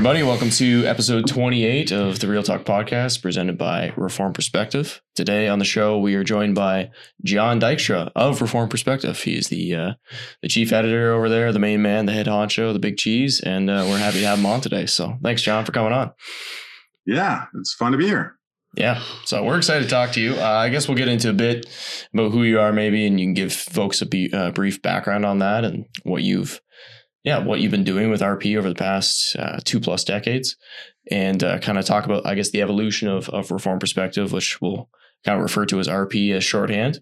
everybody. Welcome to episode 28 of the Real Talk podcast presented by Reformed Perspective. Today on the show, we are joined by Jon Dykstra of Reformed Perspective. He's the uh, the chief editor over there, the main man, the head honcho, the big cheese, and uh, we're happy to have him on today. So thanks, Jon, for coming on. Yeah, it's fun to be here. Yeah, so we're excited to talk to you. Uh, I guess we'll get into a bit about who you are, maybe, and you can give folks a be, uh, brief background on that and what you've yeah, what you've been doing with RP over the past uh, two plus decades, and uh, kind of talk about, I guess, the evolution of, of reformed perspective, which we'll kind of refer to as RP as shorthand,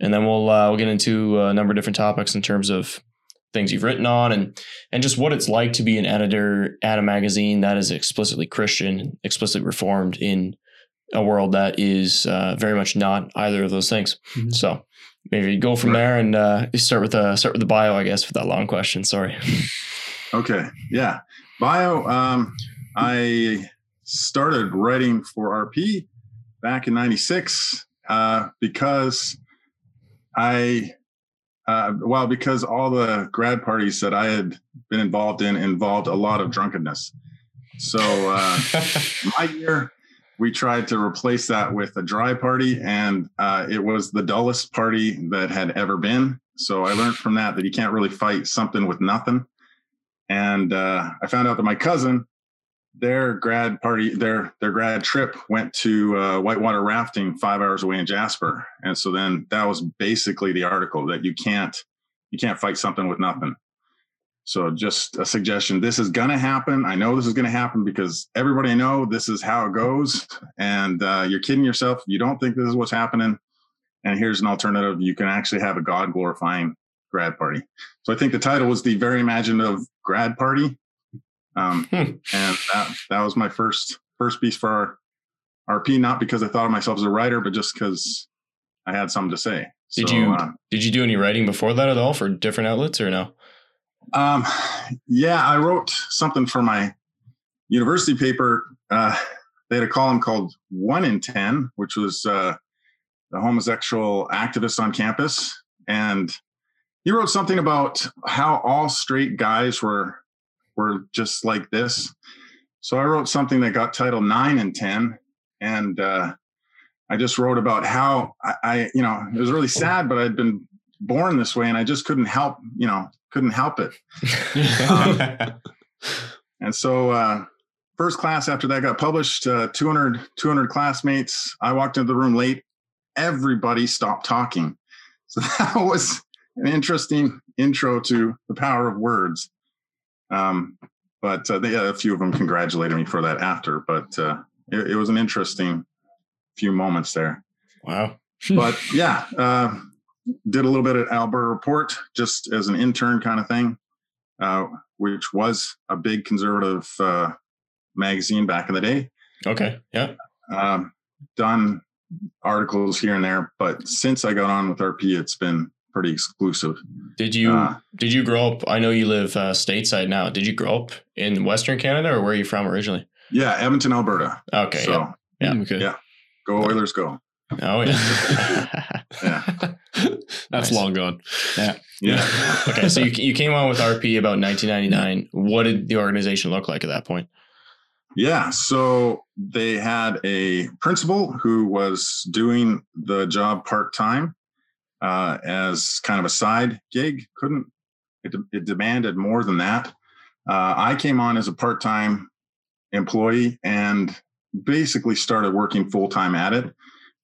and then we'll uh, we'll get into a number of different topics in terms of things you've written on and and just what it's like to be an editor at a magazine that is explicitly Christian, explicitly reformed in a world that is uh, very much not either of those things. Mm-hmm. So maybe go from there and uh, start with the start with the bio, I guess, for that long question. Sorry. Okay. Yeah. Bio. Um, I started writing for RP back in '96 uh, because I, uh, well, because all the grad parties that I had been involved in involved a lot of drunkenness. So uh, my year we tried to replace that with a dry party, and uh, it was the dullest party that had ever been. So I learned from that that you can't really fight something with nothing. And uh, I found out that my cousin, their grad party, their their grad trip went to uh, whitewater rafting five hours away in Jasper, and so then that was basically the article that you can't you can't fight something with nothing. So just a suggestion. This is going to happen. I know this is going to happen because everybody I know this is how it goes. And uh, you're kidding yourself. You don't think this is what's happening. And here's an alternative. You can actually have a God glorifying grad party. So I think the title was the very imaginative grad party. Um, hmm. and that, that was my first, first piece for our RP, not because I thought of myself as a writer, but just because I had something to say. Did so, you, uh, did you do any writing before that at all for different outlets or no? Um, yeah, I wrote something for my university paper. Uh, they had a column called One in Ten, which was uh, the homosexual activist on campus, and he wrote something about how all straight guys were were just like this. So I wrote something that got titled Nine and Ten, and uh, I just wrote about how I, I, you know, it was really sad, but I'd been born this way, and I just couldn't help, you know, couldn't help it. um, and so, uh, first class after that got published, uh, 200, 200 classmates. I walked into the room late. Everybody stopped talking. So that was an interesting intro to the power of words. Um, but uh, they, a few of them congratulated me for that after. But uh, it, it, was an interesting few moments there. Wow. but yeah, uh, did a little bit at Alberta Report just as an intern kind of thing, uh, which was a big conservative uh, magazine back in the day. Okay. Yeah. Um, done articles here and there, but since I got on with RP, it's been pretty exclusive. Did you uh, did you grow up? I know you live uh, stateside now. Did you grow up in Western Canada, or where are you from originally? Yeah, Edmonton, Alberta. Okay. So, yeah. Yeah. Okay. Yeah. Go Oilers, go. Oh yeah. yeah. That's nice. long gone. Yeah. Yeah. okay. So you, you came on with RP about 1999. What did the organization look like at that point? Yeah. So they had a principal who was doing the job part time uh, as kind of a side gig. Couldn't, it, it demanded more than that. Uh, I came on as a part time employee and basically started working full time at it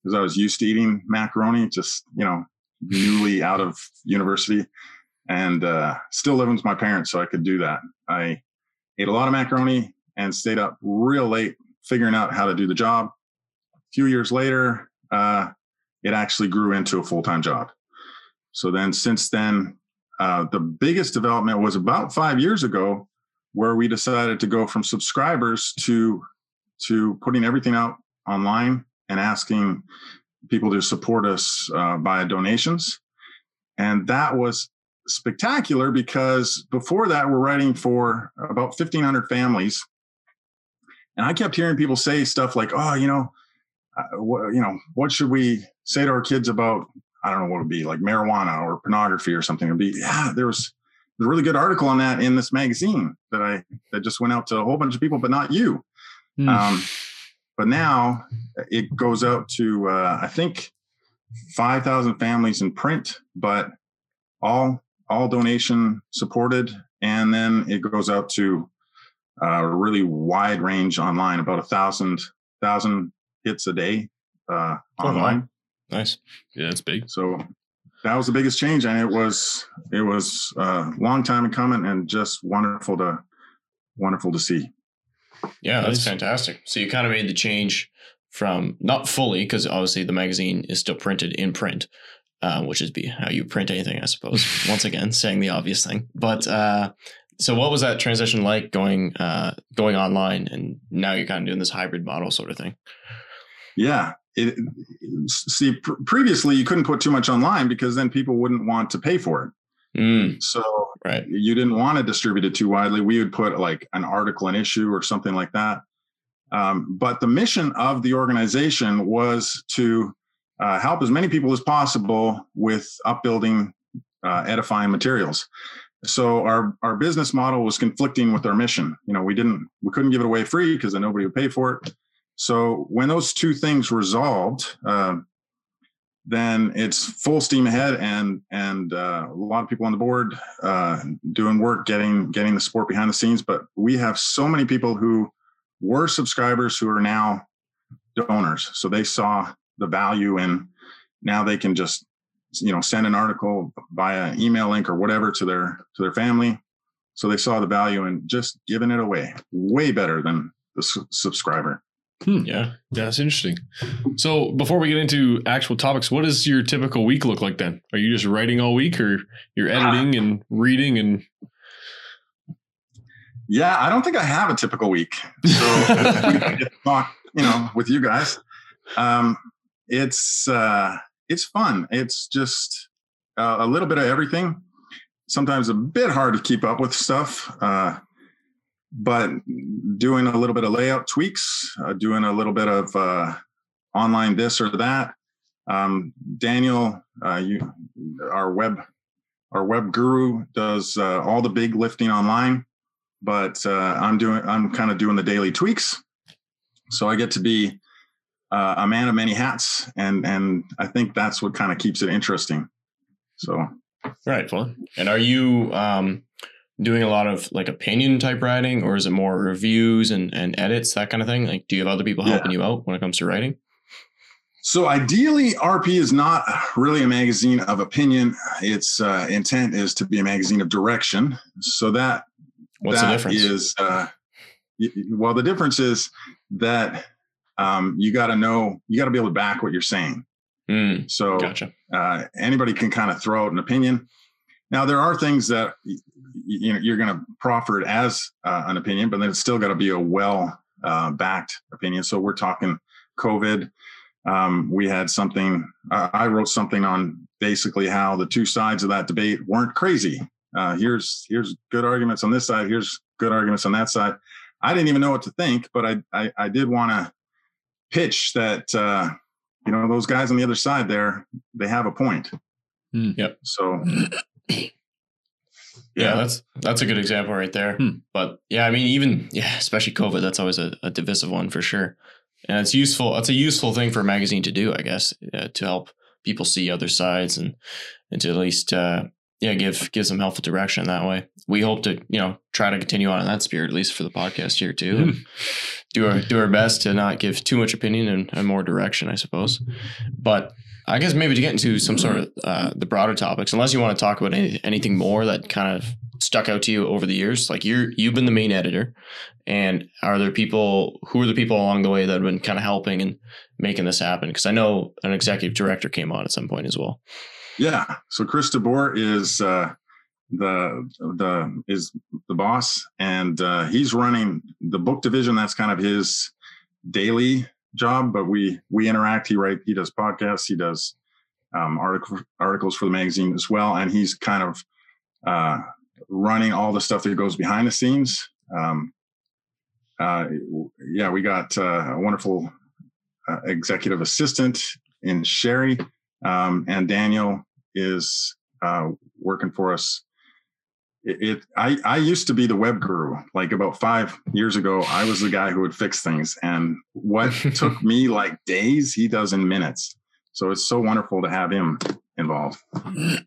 because I was used to eating macaroni, just, you know, newly out of university and uh, still living with my parents. So I could do that. I ate a lot of macaroni and stayed up real late figuring out how to do the job. A few years later, uh, it actually grew into a full time job. So then, since then, uh, the biggest development was about five years ago, where we decided to go from subscribers to to putting everything out online and asking people to support us uh, by donations. And that was spectacular because before that, we're writing for about 1,500 families. And I kept hearing people say stuff like, oh, you know, uh, what, you know, what should we say to our kids about, I don't know what it would be, like marijuana or pornography or something? It'd be, yeah, there was, a really good article on that in this magazine that I that just went out to a whole bunch of people, but not you. Hmm. Um, but now it goes out to uh, I think five thousand families in print, but all all donation supported, and then it goes out to uh, a really wide range online, about a thousand thousand hits a day uh, Oh, wow. online. Nice. yeah, that's big. So that was the biggest change, and it was it was a long time in coming, and just wonderful to wonderful to see. Yeah, that's Nice. fantastic. So you kind of made the change from not fully because obviously the magazine is still printed in print, uh, which is be how you print anything, I suppose. Once again, saying the obvious thing. But uh, so what was that transition like going uh, going online, and now you're kind of doing this hybrid model sort of thing? Yeah. It, see, pr- previously you couldn't put too much online because then people wouldn't want to pay for it. Mm, So right. you didn't want to distribute it too widely. We would put like an article, an issue, or something like that. Um, but the mission of the organization was to uh, help as many people as possible with upbuilding, uh, edifying materials. So our our business model was conflicting with our mission. You know, we didn't we couldn't give it away free because then nobody would pay for it. So when those two things resolved, um, then it's full steam ahead, and and uh, a lot of people on the board uh, doing work, getting getting the sport behind the scenes. But we have so many people who were subscribers who are now donors. So they saw the value, and now they can just you know send an article via email link or whatever to their to their family. So they saw the value in just giving it away, way better than the su- subscriber. Hmm. Yeah. Yeah, that's interesting. So before we get into actual topics, what does your typical week look like then? Are you just writing all week or you're editing and reading and Yeah, I don't think I have a typical week. So I get to talk, you know, with you guys. Um, it's uh, it's fun. It's just uh, a little bit of everything. Sometimes a bit hard to keep up with stuff, uh, but doing a little bit of layout tweaks, uh, doing a little bit of uh, online this or that. Um, Daniel, uh, you, our web, our web guru, does uh, all the big lifting online but uh, I'm doing I'm kind of doing the daily tweaks. So I get to be uh, a man of many hats, and and I think that's what kind of keeps it interesting. So Right. Fun. And are you um, doing a lot of like opinion type writing, or is it more reviews and, and edits that kind of thing? Like, do you have other people helping you out when it comes to writing? so ideally, RP is not really a magazine of opinion. Its uh, intent is to be a magazine of direction. So that What's the difference? is, uh, well, the difference is that um, you got to know you got to be able to back what you're saying. Mm, So gotcha. uh, anybody can kind of throw out an opinion. Now there are things that you know you're going to proffer it as uh, an opinion, but then it's still got to be a well uh, backed opinion. So we're talking COVID. Um, we had something. Uh, I wrote something on basically how the two sides of that debate weren't crazy. Uh, here's here's good arguments on this side. Here's good arguments on that side. I didn't even know what to think, but I I, I did want to pitch that. Uh, you know those guys on the other side there they have a point Hmm. Yep. so Yeah, that's that's a good example right there. Hmm. But yeah, I mean, even yeah, especially COVID, that's always a, a divisive one for sure. And it's useful. It's a useful thing for a magazine to do, I guess, uh, to help people see other sides and and to at least uh, yeah give give some helpful direction that way. We hope to you know try to continue on in that spirit at least for the podcast here too. and do our do our best to not give too much opinion and, and more direction, I suppose. But I guess maybe to get into some sort of uh, the broader topics, unless you want to talk about any, anything more that kind of stuck out to you over the years. Like you're you've been the main editor, and are there people who are the people along the way that have been kind of helping and making this happen? Because I know an executive director came on at some point as well. yeah so chris DeBoer is uh the the is the boss and uh he's running the book division that's kind of his daily job but we we interact. He write he does podcasts he does um article articles for the magazine as well and he's kind of uh running all the stuff that goes behind the scenes. Um uh yeah we got uh, a wonderful uh, executive assistant in sherry. Um, and Daniel is uh, working for us it, it I, I used to be the web guru. Like about five years ago i was the guy who would fix things. And what took me like days he does in minutes. So it's so wonderful to have him involved.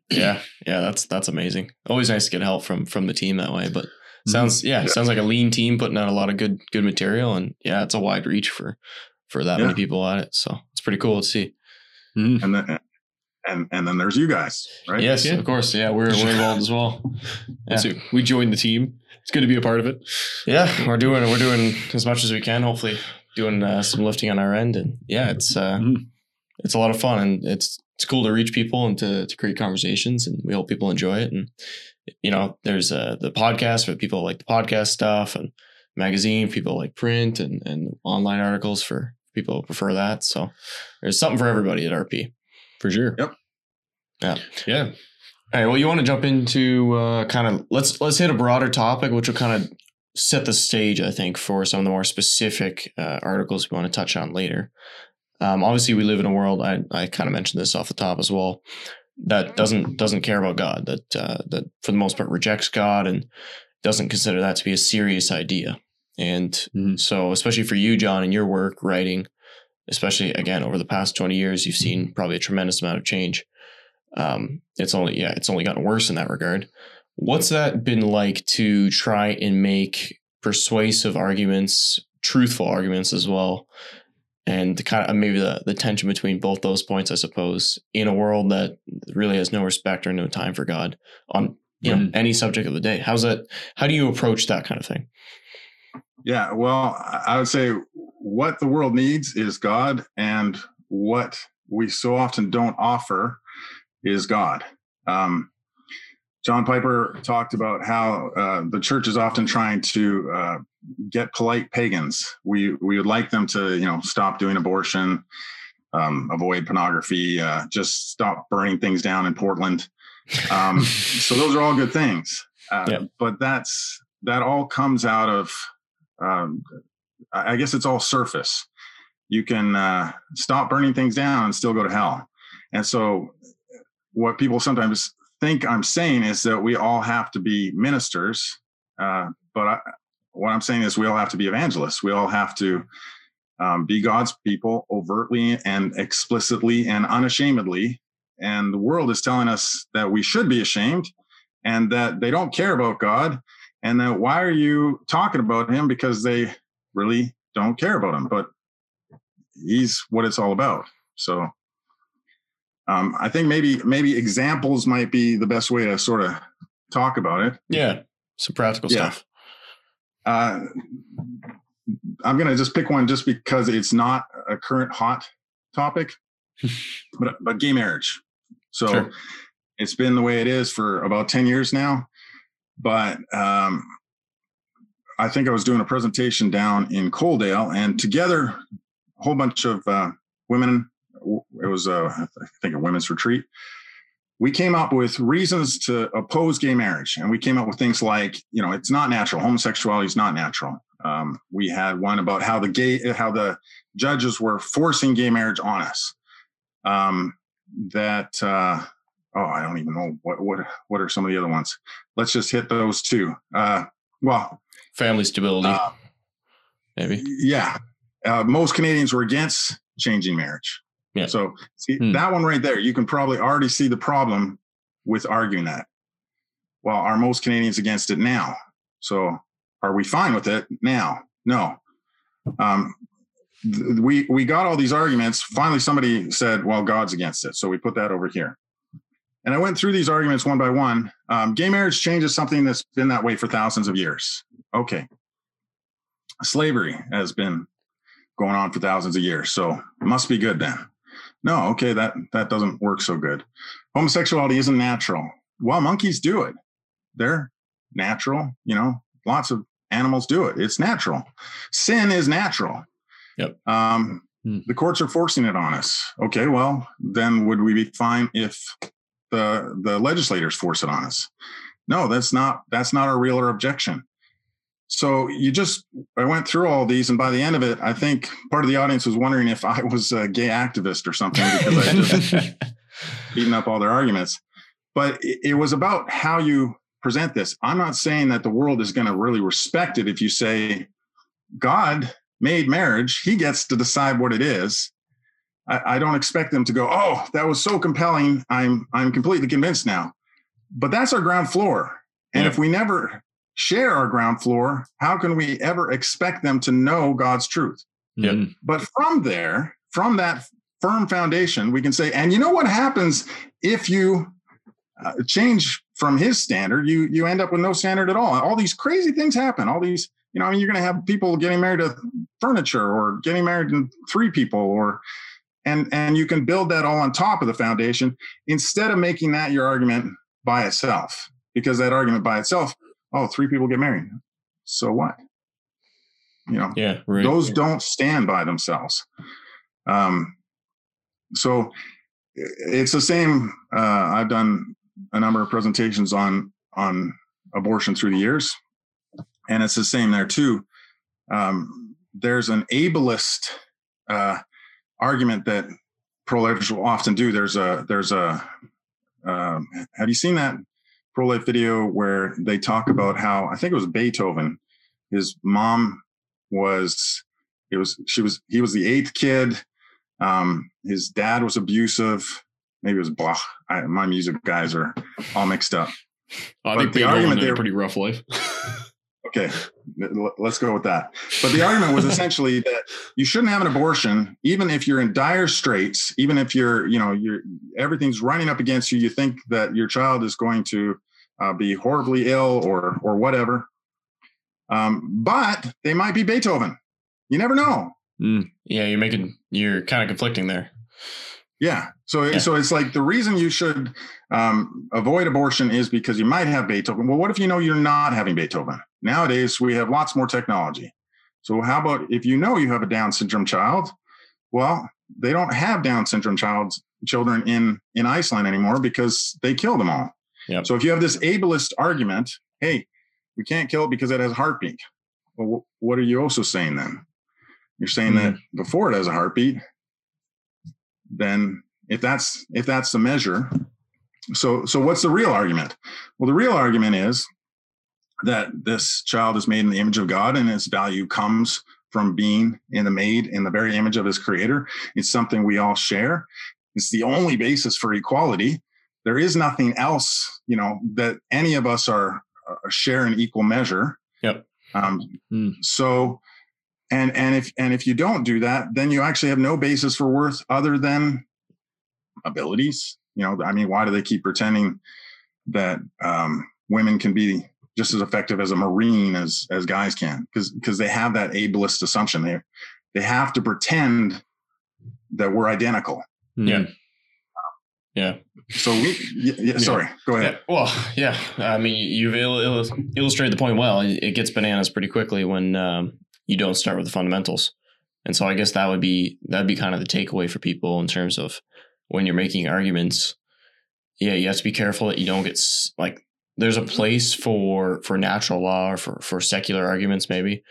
Yeah yeah that's that's amazing. Always nice to get help from from the team that way but sounds yeah, Yeah. sounds like a lean team putting out a lot of good good material. And yeah it's a wide reach for for that many people at it. So it's pretty cool to see. Mhm. and then and and then there's you guys right yes Yeah. of course yeah we're we're involved as well Yeah. So we joined the team. It's good to be a part of it. yeah we're doing we're doing as much as we can hopefully doing uh, some lifting on our end and yeah it's uh Mhm. it's a lot of fun and it's it's cool to reach people and to, to create conversations and we hope people enjoy it and you know there's uh, the podcast for people like the podcast stuff and magazine people like print and and online articles for people who prefer that so there's something for everybody at rp For sure. Yep. Yeah. Yeah. all right well you want to jump into uh, kind of let's let's hit a broader topic which will kind of set the stage i think for some of the more specific uh, articles we want to touch on later um, obviously we live in a world i, I kind of mentioned this off the top as well that doesn't doesn't care about god that uh, that for the most part rejects god and doesn't consider that to be a serious idea and Mhm. so especially for you jon in your work writing especially again over the past 20 years you've seen probably a tremendous amount of change. Um, it's only yeah it's only gotten worse in that regard. What's that been like to try and make persuasive arguments truthful arguments as well and the kind of maybe the, the tension between both those points i suppose in a world that really has no respect or no time for god on you know any subject of the day? How's that how do you approach that kind of thing? Yeah, well, I I would say what the world needs is God, and what we so often don't offer is God. Um, John Piper talked about how uh, the church is often trying to uh, get polite pagans. We we would like them to, you know, stop doing abortion, um, avoid pornography, uh, just stop burning things down in Portland. Um, so those are all good things, uh, Yep. but that's that all comes out of um, I guess it's all surface. You can uh, stop burning things down and still go to hell. And so, what people sometimes think I'm saying is that we all have to be ministers, uh, but I, what I'm saying is we all have to be evangelists. We all have to um, be God's people overtly and explicitly and unashamedly. And the world is telling us that we should be ashamed and that they don't care about God and that why are you talking about him because they really don't care about him but he's what it's all about so um, i think maybe maybe examples might be the best way to sort of talk about it yeah some practical Yeah. stuff uh, i'm going to just pick one just because it's not a current hot topic but but gay marriage so Sure. it's been the way it is for about 10 years now but um, i think i was doing a presentation down in coaldale and together a whole bunch of uh, women it was uh, i think a women's retreat. We came up with reasons to oppose gay marriage and we came up with things like you know it's not natural. Homosexuality is not natural. Um, we had one about how the gay how the judges were forcing gay marriage on us. Um, that uh, oh i don't even know what what what are some of the other ones? Let's just hit those two. Uh, well family stability. uh, maybe. Yeah. Uh, most canadians were against changing marriage. Yeah. so see Hmm. that one right there you can probably already see the problem with arguing that. Well are most canadians against it now? So are we fine with it now? No. Um, th- we we got all these arguments. Finally somebody said well god's against it. So we put that over here and i went through these arguments one by one. Um, gay marriage changes something that's been that way for thousands of years. Okay. Slavery has been going on for thousands of years so it must be good then. No okay that that doesn't work so good. Homosexuality isn't natural. Well monkeys do it. They're natural you know lots of animals do it. It's natural. Sin is natural. Yep. um Hmm. the courts are forcing it on us. Okay well then would we be fine if the the legislators force it on us no that's not that's not our real or objection so you just i went through all these and by the end of it i think part of the audience was wondering if i was a gay activist or something because i just beating up all their arguments but it, it was about how you present this. I'm not saying that the world is going to really respect it if you say God made marriage, he gets to decide what it is. I, I don't expect them to go, oh, that was so compelling. I'm I'm completely convinced now. But that's our ground floor. And Yeah. if we never share our ground floor, how can we ever expect them to know God's truth? Yep. Mm. But from there, from that firm foundation, we can say, and you know what happens if you uh, change from his standard? You you end up with no standard at all. All these crazy things happen. All these, you know, I mean, you're going to have people getting married to furniture or getting married to three people, or and and you can build that all on top of the foundation instead of making that your argument by itself, because that argument by itself, oh, three people get married, so what? You know, Yeah. Right. those don't stand by themselves um, so it's the same uh, i've done a number of presentations on on abortion through the years and it's the same there too um, there's an ableist uh, argument that pro-lifers will often do there's a there's a um, have you seen that pro-life video where they talk about how i think it was beethoven his mom was it was she was he was the eighth kid um his dad was abusive maybe it was blah I, my music guys are all mixed up I But think the Beethoven argument had a there- pretty rough life. okay let's go with that but the argument was essentially that you shouldn't have an abortion even if you're in dire straits even if you're you know you're everything's running up against you you think that your child is going to uh, be horribly ill or or whatever um, but they might be beethoven you never know Mm. Yeah. You're making, you're kind of conflicting there. Yeah. So Yeah. so it's like the reason you should um, avoid abortion is because you might have Beethoven. Well, what if you know you're not having Beethoven? Nowadays we have lots more technology. So how about if you know you have a Down syndrome child? Well, they don't have Down syndrome child children in in Iceland anymore because they kill them all. Yep. So if you have this ableist argument, hey, we can't kill it because it has a heartbeat. Well, what are you also saying then? You're saying that before it has a heartbeat, then if that's if that's the measure. So so what's the real argument? Well the real argument is that this child is made in the image of god and its value comes from being in the made in the very image of his creator. It's something we all share. It's the only basis for equality. There is nothing else you know that any of us are, are share in equal measure. Yep. um, Hmm. so and and if and if you don't do that then you actually have no basis for worth other than abilities you know i mean why do they keep pretending that um, women can be just as effective as a marine as as guys can because because they have that ableist assumption they they have to pretend that we're identical Yeah. Mm. Yeah. so we yeah, yeah, sorry go ahead Yeah, well, yeah. I mean, you've il- il- illustrated the point well. It it gets bananas pretty quickly when um, you don't start with the fundamentals, and so I guess that would be that'd be kind of the takeaway for people in terms of when you're making arguments. Yeah, you have to be careful that you don't get like. There's a place for for natural law or for for secular arguments maybe,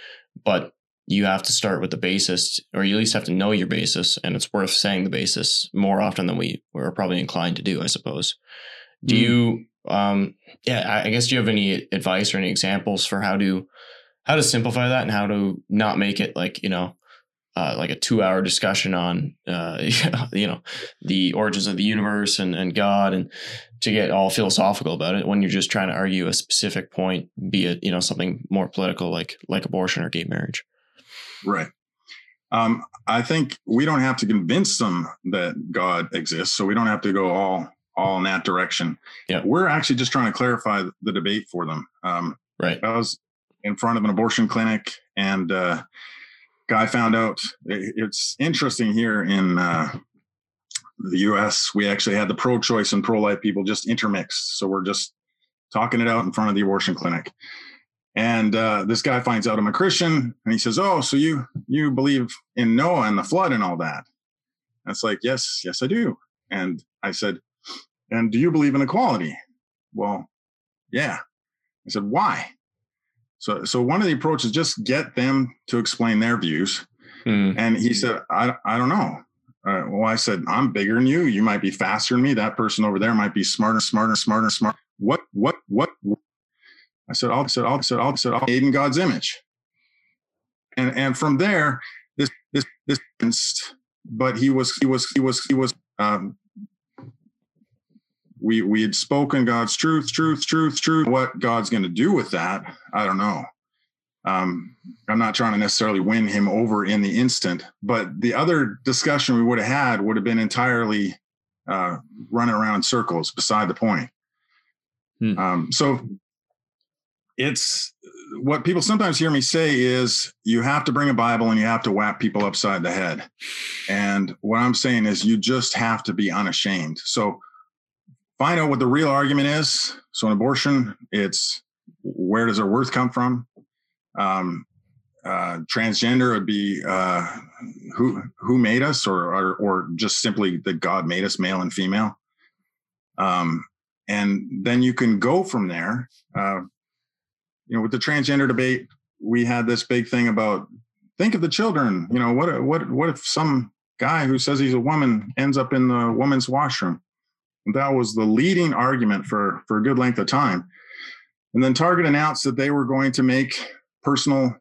but you have to start with the basis, or you at least have to know your basis, and it's worth saying the basis more often than we we're probably inclined to do, I suppose. Do Mhm. you um yeah, I- I guess do you have any advice or any examples for how to how to simplify that and how to not make it like, you know, uh, like a two hour discussion on uh, you know the origins of the universe and, and God and to get all philosophical about it when you're just trying to argue a specific point, be it you know something more political like like abortion or gay marriage. Right. Um, I think we don't have to convince them that God exists, so we don't have to go all all in that direction. Yeah. We're actually just trying to clarify the debate for them. Um, Right. I was in front of an abortion clinic, and uh, guy found out. It's interesting here in uh, the U.S. We actually had the pro-choice and pro-life people just intermixed, so we're just talking it out in front of the abortion clinic. And uh, this guy finds out I'm a Christian, and he says, "Oh, so you you believe in Noah and the flood and all that?" And it's like, "Yes, yes, I do." And I said, "And do you believe in equality?" Well, yeah. I said, "Why?" So, so one of the approaches just get them to explain their views. Mm, And he said, "I I don't know." Uh, well, I said, "I'm bigger than you. You might be faster than me. That person over there might be smarter, smarter, smarter, smart. What what what I said, I'll, said, I'll, said, I'll, said, I'll made in God's image. And, and from there, this, this, this, but he was, he was, he was, he was, um, we, we had spoken God's truth, truth, truth, truth. What God's going to do with that, I don't know. Um, I'm not trying to necessarily win him over in the instant, but the other discussion we would have had would have been entirely uh, running around circles beside the point. Hmm. Um, so it's what people sometimes hear me say is you have to bring a Bible and you have to whap people upside the head. And what I'm saying is you just have to be unashamed. So find out what the real argument is. So in abortion, it's where does our worth come from? Um, uh, transgender would be uh, who who made us, or, or, or just simply that God made us male and female. Um, and then you can go from there. Uh, you know, with the transgender debate, we had this big thing about think of the children. You know, what what what if some guy who says he's a woman ends up in the woman's washroom? That was the leading argument for for a good length of time. And then Target announced that they were going to make personal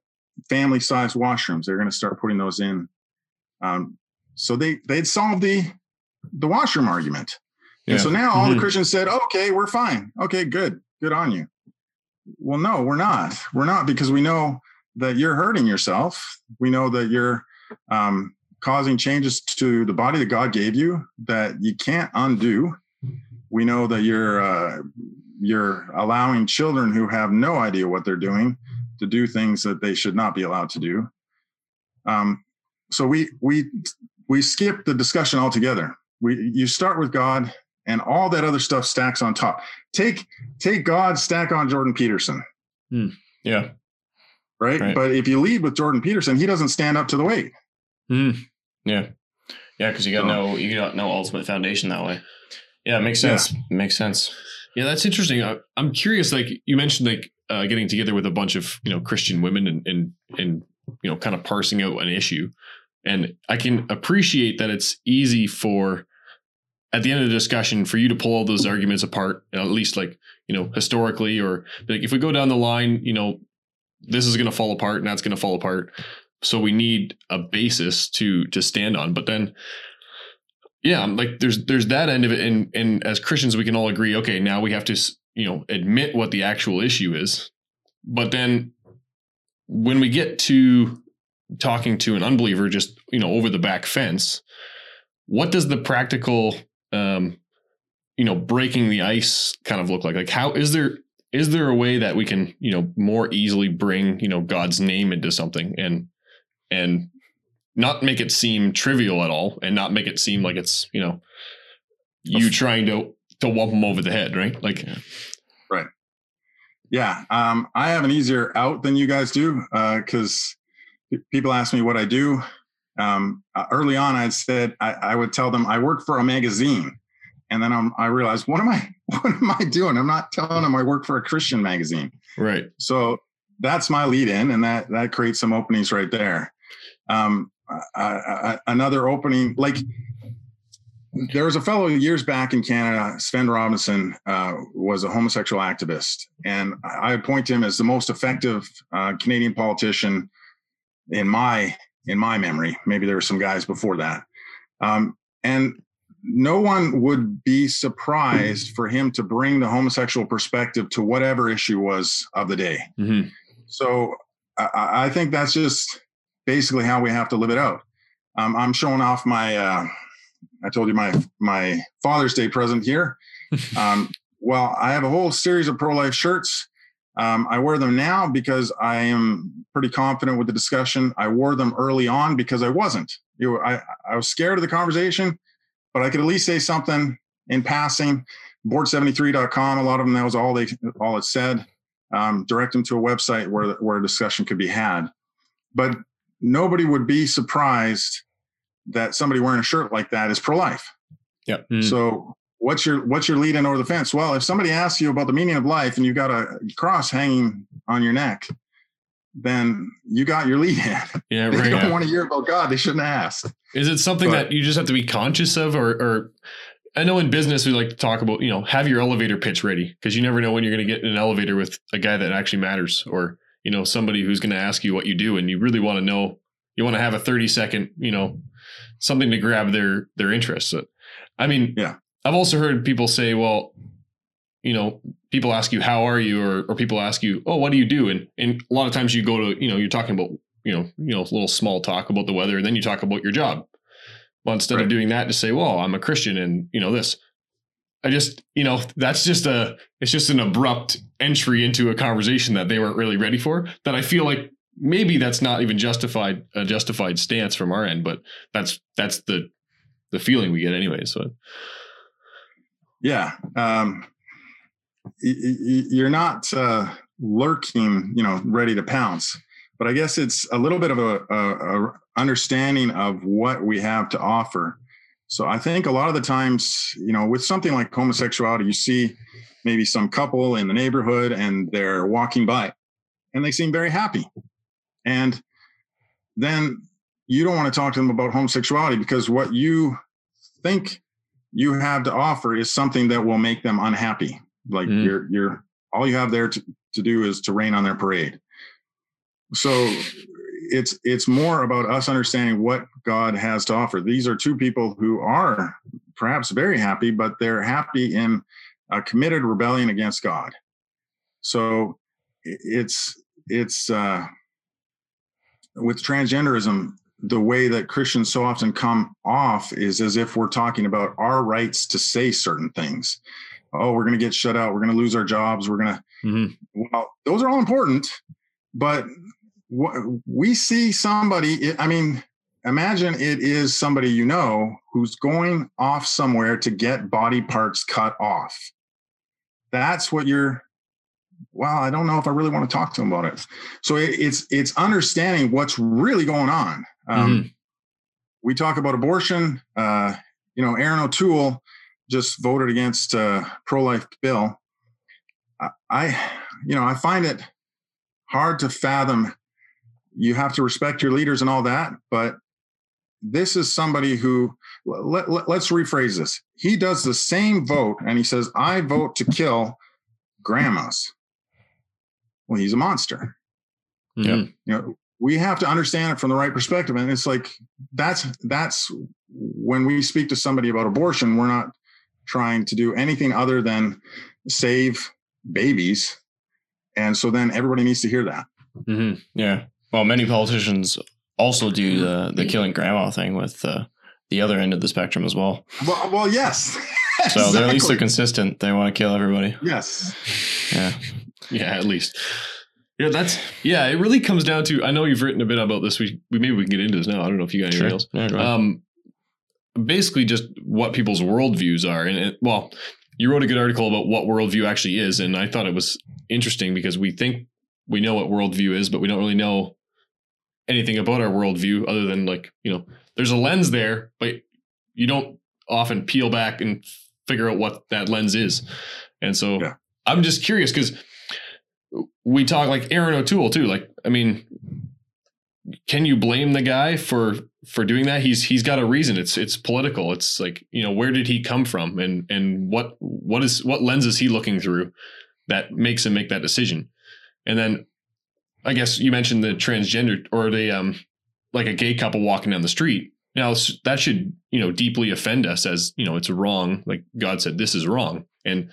family sized washrooms. They're going to start putting those in. Um, so they they'd solved the the washroom argument. Yeah. And so now all mm-hmm. the Christians said, okay, we're fine. Okay, good. Good on you. Well, no, we're not. We're not because we know that you're hurting yourself. We know that you're um, causing changes to the body that God gave you that you can't undo. We know that you're uh, you're allowing children who have no idea what they're doing to do things that they should not be allowed to do. Um, so we we we skip the discussion altogether. We you start with God, and all that other stuff stacks on top. Take take God, stack on Jordan Peterson. Hmm. Yeah. Right? right? But if you lead with Jordan Peterson, he doesn't stand up to the weight. Hmm. Yeah. Yeah, because you got so, no you got no ultimate foundation that way. Yeah, it makes sense. Yeah. Makes sense. Yeah, that's interesting. I, am curious. Like you mentioned, like uh, getting together with a bunch of you know Christian women and and and you know kind of parsing out an issue, and I can appreciate that it's easy for at the end of the discussion for you to pull all those arguments apart, at least like you know historically, or like if we go down the line, you know this is going to fall apart and that's going to fall apart. So we need a basis to to stand on. But then yeah like there's there's that end of it. And and as christians we can all agree okay now we have to you know admit what the actual issue is. But then when we get to talking to an unbeliever just you know over the back fence what does the practical um you know breaking the ice kind of look like? Like how is there is there a way that we can you know more easily bring you know god's name into something and and not make it seem trivial at all and not make it seem like it's you know you trying to to whump them over the head right? Like yeah. right. Yeah um, i have an easier out than you guys do because uh, people ask me what i do. Um, uh, early on i said I, I, would tell them i work for a magazine. And then I'm, i realized what am i what am i doing? I'm not telling them i work for a christian magazine. Right. So that's my lead in and that that creates some openings right there. Um, uh, another opening like there was a fellow years back in Canada, Svend Robinson, uh, was a homosexual activist, and I point him as the most effective uh, Canadian politician in my in my memory. Maybe there were some guys before that, um, and no one would be surprised for him to bring the homosexual perspective to whatever issue was of the day. Mm-hmm. So I, I think that's just basically how we have to live it out. Um, I'm showing off my, uh, I told you my my Father's Day present here. Um, well, I have a whole series of pro life shirts. Um, I wear them now because I am pretty confident with the discussion. I wore them early on because I wasn't. You know, I, I was scared of the conversation, but I could at least say something in passing. Abort73.com, a lot of them, that was all they all it said. Um, direct them to a website where where a discussion could be had. But nobody would be surprised that somebody wearing a shirt like that is pro-life. Yeah. Mm. So what's your what's your lead in over the fence? Well, if somebody asks you about the meaning of life and you've got a cross hanging on your neck, then you got your lead in. Yeah, they right. don't want to hear about God. They shouldn't ask. Is it something but, that you just have to be conscious of, or, or I know in business we like to talk about, you know, have your elevator pitch ready because you never know when you're going to get in an elevator with a guy that actually matters or, you know, somebody who's going to ask you what you do and you really want to know, you want to have a 30 second, you know, something to grab their their interest. So, I mean, Yeah. I've also heard people say, well, you know, people ask you how are you or or people ask you, "Oh, what do you do?" and and a lot of times you go to, you know, you're talking about, you know, you know, a little small talk about the weather and then you talk about your job. Well, instead Right. of doing that, to say, well, I'm a Christian and, you know, this. I just, you know, that's just a, it's just an abrupt entry into a conversation that they weren't really ready for. That I feel like maybe that's not even justified, a justified stance from our end, but that's, that's the, the feeling we get anyway. So, Yeah. Um, you're not uh, lurking, you know, ready to pounce. But I guess it's a little bit of a, a, a understanding of what we have to offer. So I think a lot of the times, you know, with something like homosexuality, you see maybe some couple in the neighborhood and they're walking by and they seem very happy. And then you don't want to talk to them about homosexuality because what you think you have to offer is something that will make them unhappy. Like Mm. you're you're all you have there to, to do is to rain on their parade. So it's it's more about us understanding what God has to offer. These are two people who are perhaps very happy, but they're happy in a committed rebellion against God. So it's it's uh, with transgenderism, the way that Christians so often come off is as if we're talking about our rights to say certain things. Oh, we're going to get shut out. We're going to lose our jobs. We're going to mhm. well, those are all important, but we see somebody. I mean, imagine it is somebody you know who's going off somewhere to get body parts cut off. That's what you're. Well, I don't know if I really want to talk to him about it. So it, it's it's understanding what's really going on. Um, We talk about abortion. Uh, you know, Erin O'Toole just voted against a pro-life bill. I- I, you know, I find it hard to fathom. You have to respect your leaders and all that, but this is somebody who let, let, us rephrase this. He does the same vote and he says, I vote to kill grandmas. Well, he's a monster. Mhm. You know, we have to understand it from the right perspective. And it's like that's that's when we speak to somebody about abortion, we're not trying to do anything other than save babies. And so then everybody needs to hear that. Mhm. Yeah. Well, many politicians also do the the killing grandma thing with uh, the other end of the spectrum as well. Well, well, yes. So they're at least they're consistent. They want to kill everybody. yes. Yeah. Yeah, at least. Yeah, that's yeah. It really comes down to. I know you've written a bit about this. We, we maybe we can get into this now. I don't know if you got anything else. Yeah, go. Um, basically, just what people's worldviews are, and it, well, you wrote a good article about what worldview actually is, and I thought it was interesting because we think we know what worldview is, but we don't really know anything about our worldview other than like you know, there's a lens there, but you don't often peel back and figure out what that lens is, and so Yeah. I'm just curious because we talk like Erin O'Toole too. Like, I mean, can you blame the guy for for doing that? He's he's got a reason. It's it's political. It's like you know where did he come from and and what what is what lens is he looking through that makes him make that decision? And then I guess you mentioned the transgender or the um like a gay couple walking down the street. Now that should you know deeply offend us as you know it's wrong. Like God said, this is wrong. And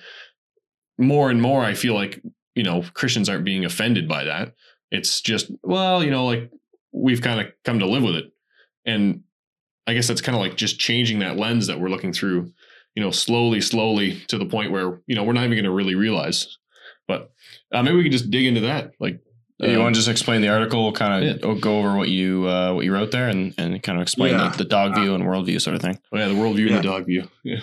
more and more, I feel like you know Christians aren't being offended by that. It's just well, you know, like we've kind of come to live with it, and I guess that's kind of like just changing that lens that we're looking through. You know, slowly, slowly to the point where you know we're not even going to really realize. But uh, maybe we can just dig into that. Like, you um, want to just explain the article, kind of go over what you uh, what you wrote there, and and kind of explain Yeah. the, the dog view and worldview sort of thing. oh yeah, the worldview Yeah. and the dog view. Yeah.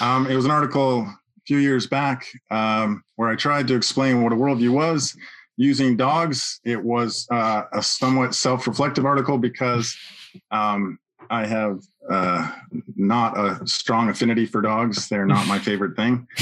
Um, it was an article a few years back um, where I tried to explain what a worldview was using dogs. It was uh, a somewhat self reflective article because um, I have uh, not a strong affinity for dogs. They're not my favorite thing.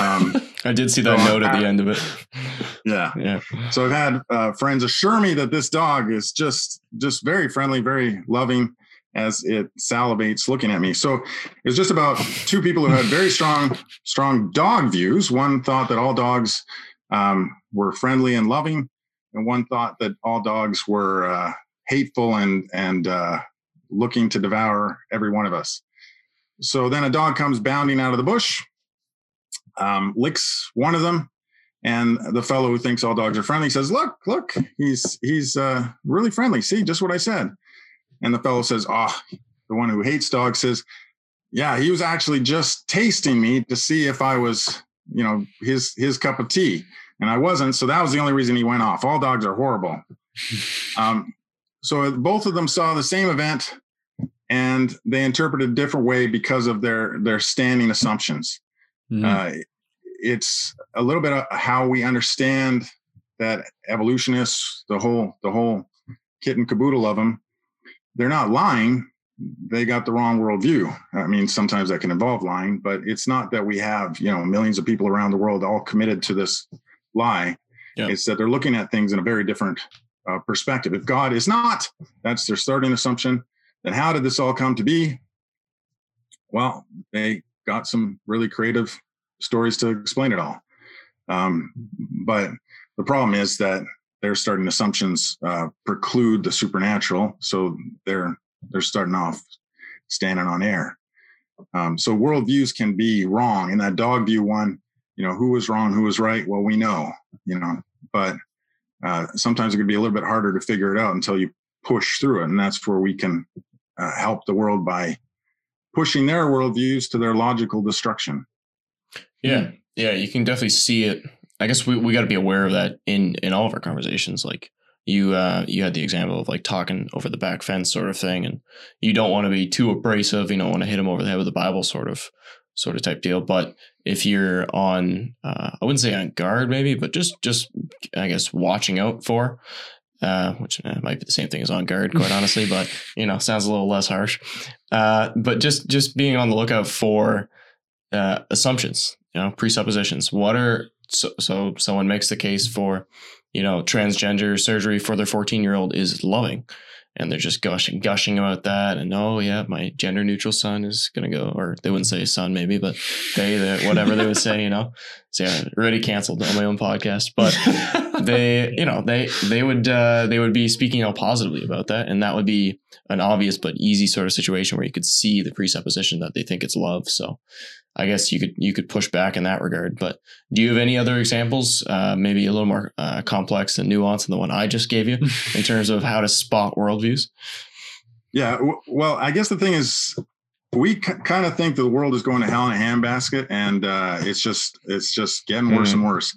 Um, I did see that So, note at the end of it. yeah. Yeah. So I've had uh, friends assure me that this dog is just just very friendly, very loving, as it salivates looking at me. So it's just about two people who had very strong, strong dog views. One thought that all dogs um, were friendly and loving, and one thought that all dogs were uh, hateful and and uh, looking to devour every one of us. So then a dog comes bounding out of the bush, um, licks one of them, and the fellow who thinks all dogs are friendly says, "Look, look, he's he's uh, really friendly. See, just what I said." And the fellow says, "Oh, the one who hates dogs says, yeah, he was actually just tasting me to see if I was, you know, his his cup of tea, and I wasn't. So that was the only reason he went off. All dogs are horrible." um, so both of them saw the same event, and they interpreted a different way because of their their standing assumptions. Mm. Uh, it's a little bit of how we understand that evolutionists, the whole the whole kit and caboodle of them, they're not lying. They got the wrong worldview. I mean, sometimes that can involve lying, but it's not that we have you know millions of people around the world all committed to this lie. Yeah. It's that they're looking at things in a very different uh, perspective. If God is not, that's their starting assumption. Then how did this all come to be? Well, they got some really creative stories to explain it all. Um, but the problem is that their starting assumptions uh, preclude the supernatural, so they're they're starting off standing on air. Um, so worldviews can be wrong. In that dog view one, you know, who was wrong, who was right? Well, we know, you know, but uh, sometimes it can be a little bit harder to figure it out until you push through it, and that's where we can uh, help the world by pushing their worldviews to their logical destruction. Yeah, yeah, you can definitely see it. I guess we, we got to be aware of that in in all of our conversations. Like you uh you had the example of like talking over the back fence sort of thing, and you don't want to be too abrasive. You don't want to hit them over the head with the Bible sort of sort of type deal. But if you're on, uh, I wouldn't say on guard maybe, but just just I guess watching out for. Uh, which uh, might be the same thing as on guard, quite honestly, but you know, sounds a little less harsh. Uh, but just just being on the lookout for uh, assumptions you know presuppositions. What are so, so someone makes the case for you know transgender surgery for their 14 year old is loving. And they're just gushing gushing about that. And oh yeah my gender neutral son is gonna go or they wouldn't say son maybe but they, whatever they would say you know. So yeah already canceled on my own podcast. But they you know they they would uh, they would be speaking out positively about that. And that would be an obvious but easy sort of situation where you could see the presupposition that they think it's love. So I guess you could you could push back in that regard. But do you have any other examples, uh, maybe a little more uh, complex and nuanced than the one I just gave you, in terms of how to spot worldviews? Yeah, w- well, I guess the thing is, we c- kind of think the world is going to hell in a handbasket, and uh, it's just it's just getting worse mm. and worse.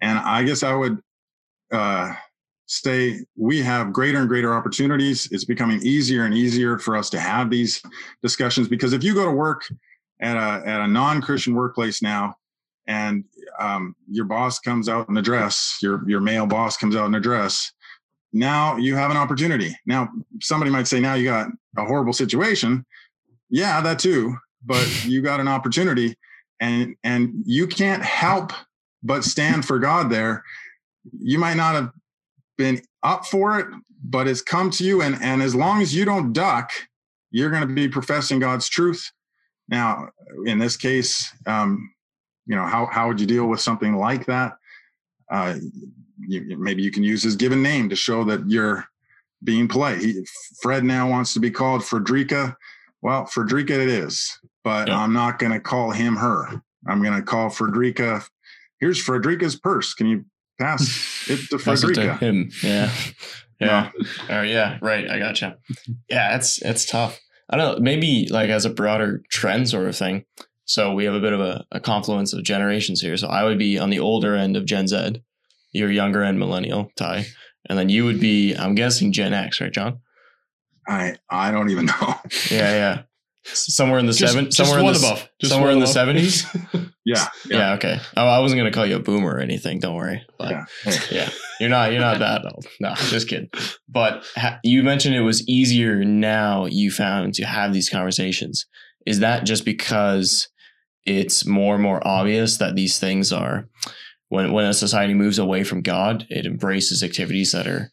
And I guess I would uh, say we have greater and greater opportunities. It's becoming easier and easier for us to have these discussions because if you go to work at a at a non-Christian workplace now, and um, your boss comes out in a dress, your your male boss comes out in a dress. Now you have an opportunity. Now somebody might say, now you got a horrible situation. Yeah, that too. But you got an opportunity, and and you can't help but stand for God there. You might not have been up for it, but it's come to you, and and as long as you don't duck, you're going to be professing God's truth now, in this case, um, you know, how, how would you deal with something like that? Uh, you, maybe you can use his given name to show that you're being polite. He, Fred now wants to be called Frederica. Well, Frederica it is, but yeah. I'm not going to call him her. I'm going to call Frederica. Here's Frederica's purse. Can you pass it to Frederica? to him. Yeah. Yeah. Oh, yeah. Right. I gotcha. Yeah. It's, it's tough. I don't know, maybe like as a broader trend sort of thing. So we have a bit of a, a confluence of generations here. So I would be on the older end of Gen Z, you're younger end millennial, Ty, and then you would be, I'm guessing Gen X, right, Jon? I I don't even know. yeah, yeah somewhere in the seven, somewhere in the, above, just somewhere in the seventies. yeah, yeah, yeah, Okay. Oh, I wasn't gonna call you a boomer or anything. Don't worry. But yeah, yeah you're not. You're not that old. No, just kidding. But ha- you mentioned it was easier now. You found to have these conversations. Is that just because it's more and more obvious that these things are when when a society moves away from God, it embraces activities that are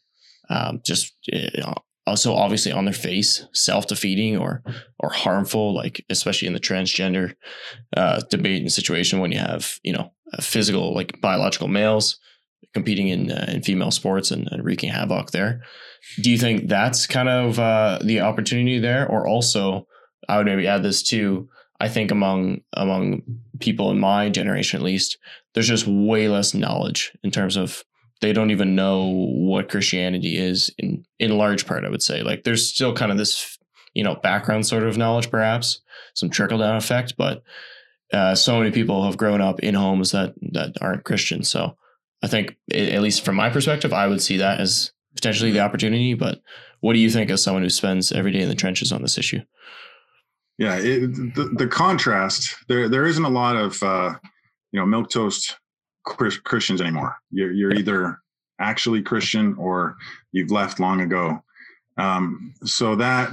um, just know, also obviously on their face self-defeating or or harmful like especially in the transgender uh, debate and situation when you have you know physical like biological males competing in uh, in female sports and, and, wreaking havoc there do you think that's kind of uh, the opportunity there or also i would maybe add this too i think among among people in my generation at least there's just way less knowledge in terms of they don't even know what Christianity is in in large part. I would say like there's still kind of this you know background sort of knowledge, perhaps some trickle down effect, but uh, so many people have grown up in homes that that aren't Christian. So I think at least from my perspective, I would see that as potentially the opportunity. But what do you think as someone who spends every day in the trenches on this issue? Yeah, it, the, the contrast there there isn't a lot of uh, you know milk toast Christians anymore. You're, you're either actually Christian or you've left long ago. Um, so that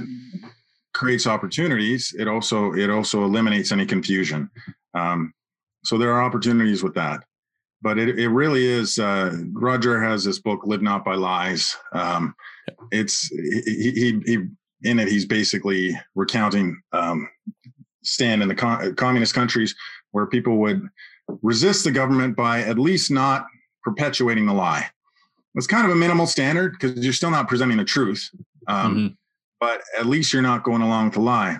creates opportunities. It also it also eliminates any confusion. Um, so there are opportunities with that. But it, it really is. Uh, Rod Dreher has this book, "Live Not by Lies." Um, it's he, he, he in it. He's basically recounting um, stand in the com- communist countries where people would resist the government by at least not perpetuating the lie. It's kind of a minimal standard because you're still not presenting the truth, um, mm-hmm. but at least you're not going along with the lie.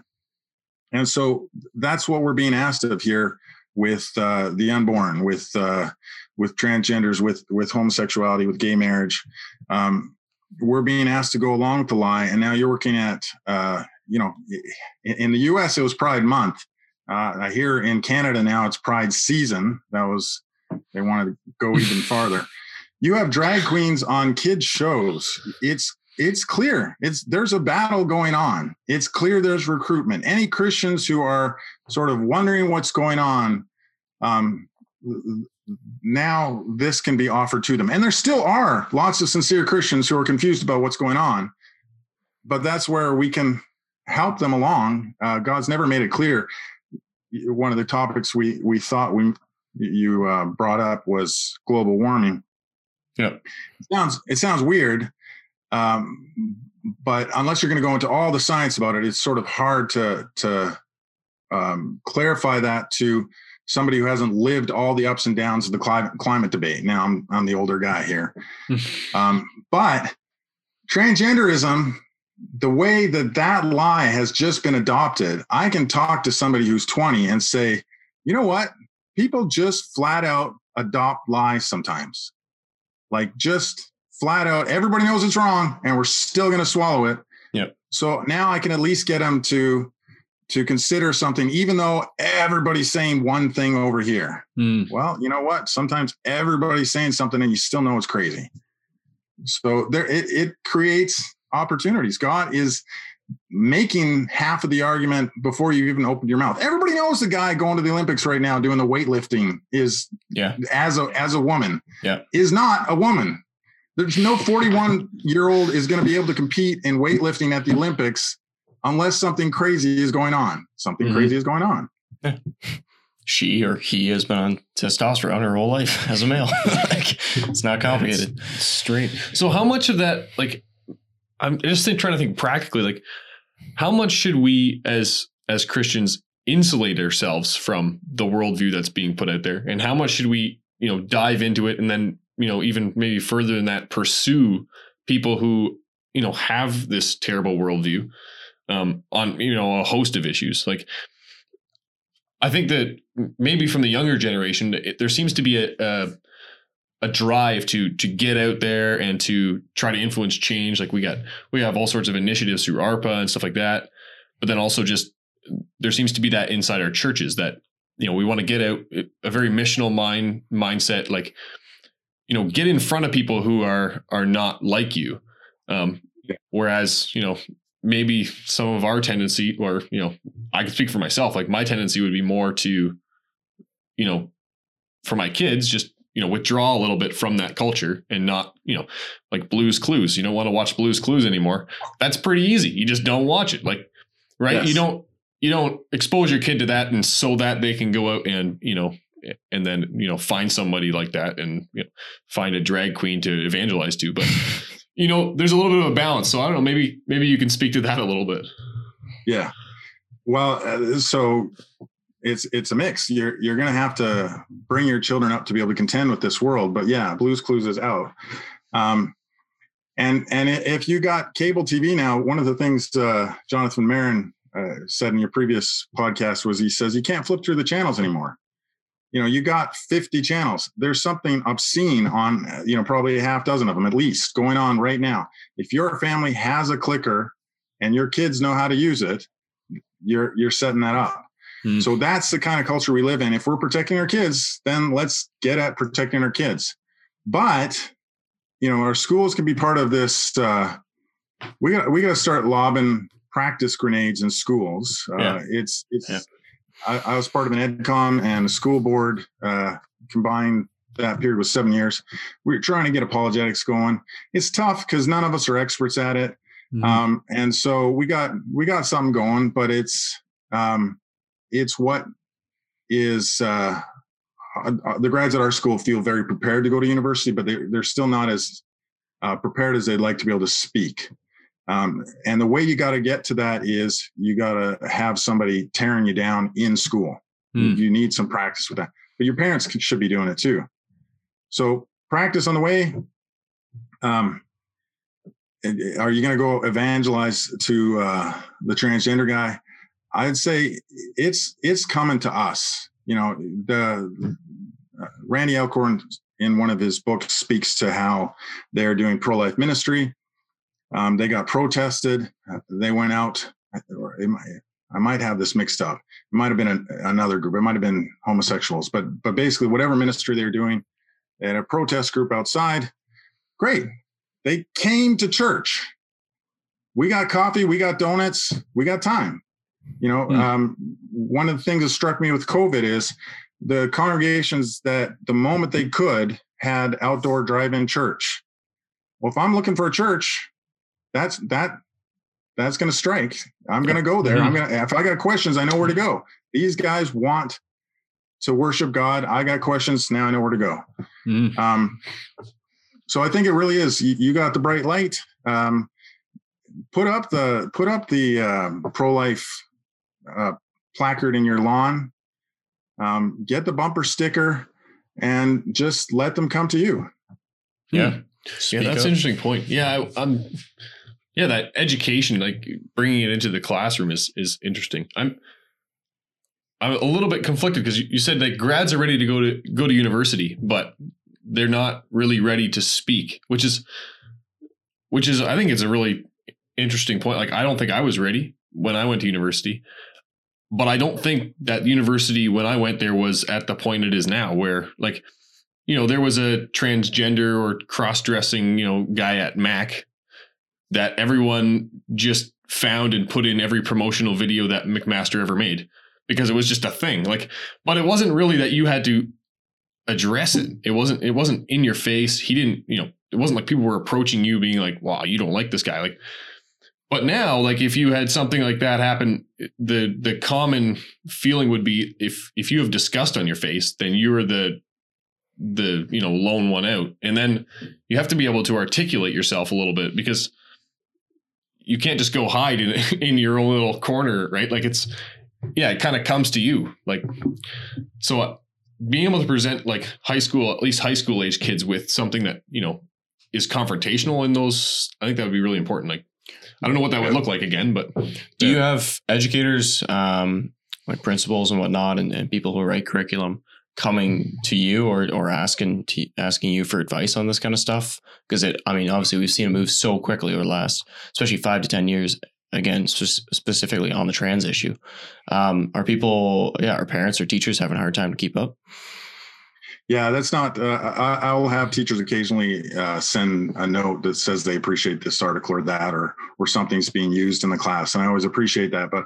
And so that's what we're being asked of here with uh, the unborn, with uh, with transgenders, with with homosexuality, with gay marriage. Um, we're being asked to go along with the lie, and now you're working at uh, you know in, in the U.S. it was Pride Month, uh, here in Canada now, it's Pride season. That was they wanted to go even farther. You have drag queens on kids shows. It's it's clear. It's there's a battle going on. It's clear there's recruitment. Any Christians who are sort of wondering what's going on, um, now this can be offered to them. And there still are lots of sincere Christians who are confused about what's going on. But that's where we can help them along. Uh, God's never made it clear one of the topics we we thought we you uh, brought up was global warming. Yeah, it sounds it sounds weird, um, but unless you're going to go into all the science about it, it's sort of hard to to um, clarify that to somebody who hasn't lived all the ups and downs of the climate climate debate. Now I'm I'm the older guy here, um, but transgenderism the way that that lie has just been adopted, I can talk to somebody who's 20 and say, you know what? People just flat out adopt lies sometimes. Like just flat out, everybody knows it's wrong and we're still going to swallow it. Yep. So now I can at least get them to to consider something, even though everybody's saying one thing over here. Mm. Well, you know what? Sometimes everybody's saying something and you still know it's crazy. So there it, it creates opportunities. God is making half of the argument before you even opened your mouth. Everybody knows the guy going to the Olympics right now doing the weightlifting is yeah as a as a woman yeah is not a woman. There's no 41 year old is going to be able to compete in weightlifting at the Olympics unless something crazy is going on. Something mm-hmm. crazy is going on. Yeah. She or he has been on testosterone her whole life as a male. like, it's not complicated. It's straight. So how much of that like I'm just trying to think practically, like how much should we as as Christians insulate ourselves from the worldview that's being put out there, and how much should we, you know, dive into it, and then you know, even maybe further than that, pursue people who you know have this terrible worldview um, on you know a host of issues, like. I think that maybe from the younger generation, it, there seems to be a, a a drive to to get out there and to try to influence change. Like we got we have all sorts of initiatives through ARPA and stuff like that. But then also just there seems to be that inside our churches that you know we want to get out a very missional mind mindset like you know get in front of people who are are not like you um yeah. whereas you know maybe some of our tendency or you know i can speak for myself like my tendency would be more to you know for my kids just you know withdraw a little bit from that culture and not you know like blues clues. You don't want to watch blues clues anymore. That's pretty easy. You just don't watch it. Like right? Yes. you don't you don't expose your kid to that and so that they can go out and you know and then you know find somebody like that and you know, find a drag queen to evangelize to. But you know, there's a little bit of a balance. So I don't know. Maybe maybe you can speak to that a little bit. Yeah. Well, uh, so it's it's a mix. You're you're going to have to bring your children up to be able to contend with this world. But yeah, Blues Clues is out. Um, and and if you got cable TV now, one of the things uh, Jonathan Marin uh, said in your previous podcast was he says you can't flip through the channels anymore. You know, you got 50 channels. There's something obscene on, you know, probably a half dozen of them at least going on right now. If your family has a clicker and your kids know how to use it, you're you're setting that up. Mm. So that's the kind of culture we live in. If we're protecting our kids, then let's get at protecting our kids. But you know, our schools can be part of this. Uh, we got we got to start lobbing practice grenades in schools. Uh, yeah. It's it's. Yeah. I, I, was part of an EdCom and a school board uh, combined. That period was seven years. We are trying to get apologetics going. It's tough because none of us are experts at it, mm-hmm. um, and so we got we got something going. But it's um, it's what is uh, uh, uh, the grads at our school feel very prepared to go to university, but they, they're still not as uh, prepared as they'd like to be able to speak. Um, and the way you got to get to that is you got to have somebody tearing you down in school. Mm. You, need some practice with that, but your parents can, should be doing it too. So practice on the way. Um, are you going to go evangelize to uh, the transgender guy? I'd say it's it's coming to us. You know, the uh, Randy Alcorn in one of his books speaks to how they're doing pro-life ministry. Um, they got protested. They went out. Or might, I might have this mixed up. It might have been an, another group. It might have been homosexuals. But but basically, whatever ministry they're doing, they had a protest group outside. Great. They came to church. We got coffee. We got donuts. We got time. You know, mm. um, one of the things that struck me with COVID is the congregations that the moment they could had outdoor drive-in church. Well, if I'm looking for a church, that's that that's going to strike. I'm going to go there. Mm-hmm. I'm going to if I got questions, I know where to go. These guys want to worship God. I got questions. Now I know where to go. Mm. Um, so I think it really is. You, you got the bright light. Um, put up the put up the uh, pro life uh, placard in your lawn. Um, get the bumper sticker and just let them come to you. Yeah. Hmm. yeah, that's up. an interesting point. Yeah, I, am Yeah, that education, like bringing it into the classroom, is is interesting. I'm I'm a little bit conflicted because you, you said that grads are ready to go to go to university, but they're not really ready to speak, which is which is I think it's a really interesting point. Like I don't think I was ready when I went to university but I don't think that university when I went there was at the point it is now, where like, you know, there was a transgender or cross dressing, you know, guy at Mac that everyone just found and put in every promotional video that McMaster ever made because it was just a thing. Like, but it wasn't really that you had to address it. It wasn't, it wasn't in your face. He didn't, you know, it wasn't like people were approaching you being like, wow, you don't like this guy. Like but now, like if you had something like that happen, the the common feeling would be if if you have disgust on your face, then you're the the you know lone one out, and then you have to be able to articulate yourself a little bit because you can't just go hide in in your own little corner, right? Like it's yeah, it kind of comes to you, like so. Uh, being able to present like high school, at least high school age kids with something that you know is confrontational in those, I think that would be really important. Like I don't know what that would look like again, but do you have educators, um, like principals and whatnot, and, and people who write curriculum coming to you or or asking to, asking you for advice on this kind of stuff? Because it, I mean, obviously we've seen it move so quickly over the last, especially five to ten years. Again, sp- specifically on the trans issue, um, are people, yeah, our parents or teachers having a hard time to keep up? Yeah, that's not. Uh, I, will have teachers occasionally uh, send a note that says they appreciate this article or that, or or something's being used in the class, and I always appreciate that. But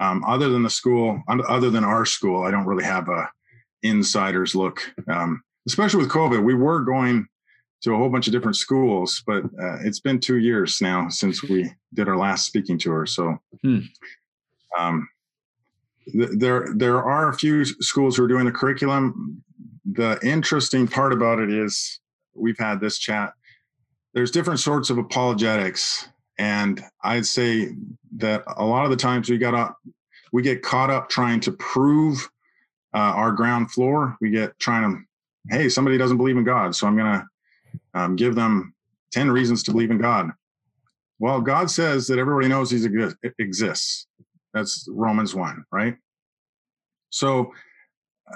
um, other than the school, other than our school, I don't really have a insider's look. Um, especially with COVID, we were going to a whole bunch of different schools, but uh, it's been two years now since we did our last speaking tour. So, hmm. um, th- there there are a few schools who are doing the curriculum the interesting part about it is we've had this chat. there's different sorts of apologetics, and I'd say that a lot of the times we got up, we get caught up trying to prove uh, our ground floor. We get trying to, hey, somebody doesn't believe in God, so I'm gonna um, give them ten reasons to believe in God. Well, God says that everybody knows He exists. That's Romans one, right? So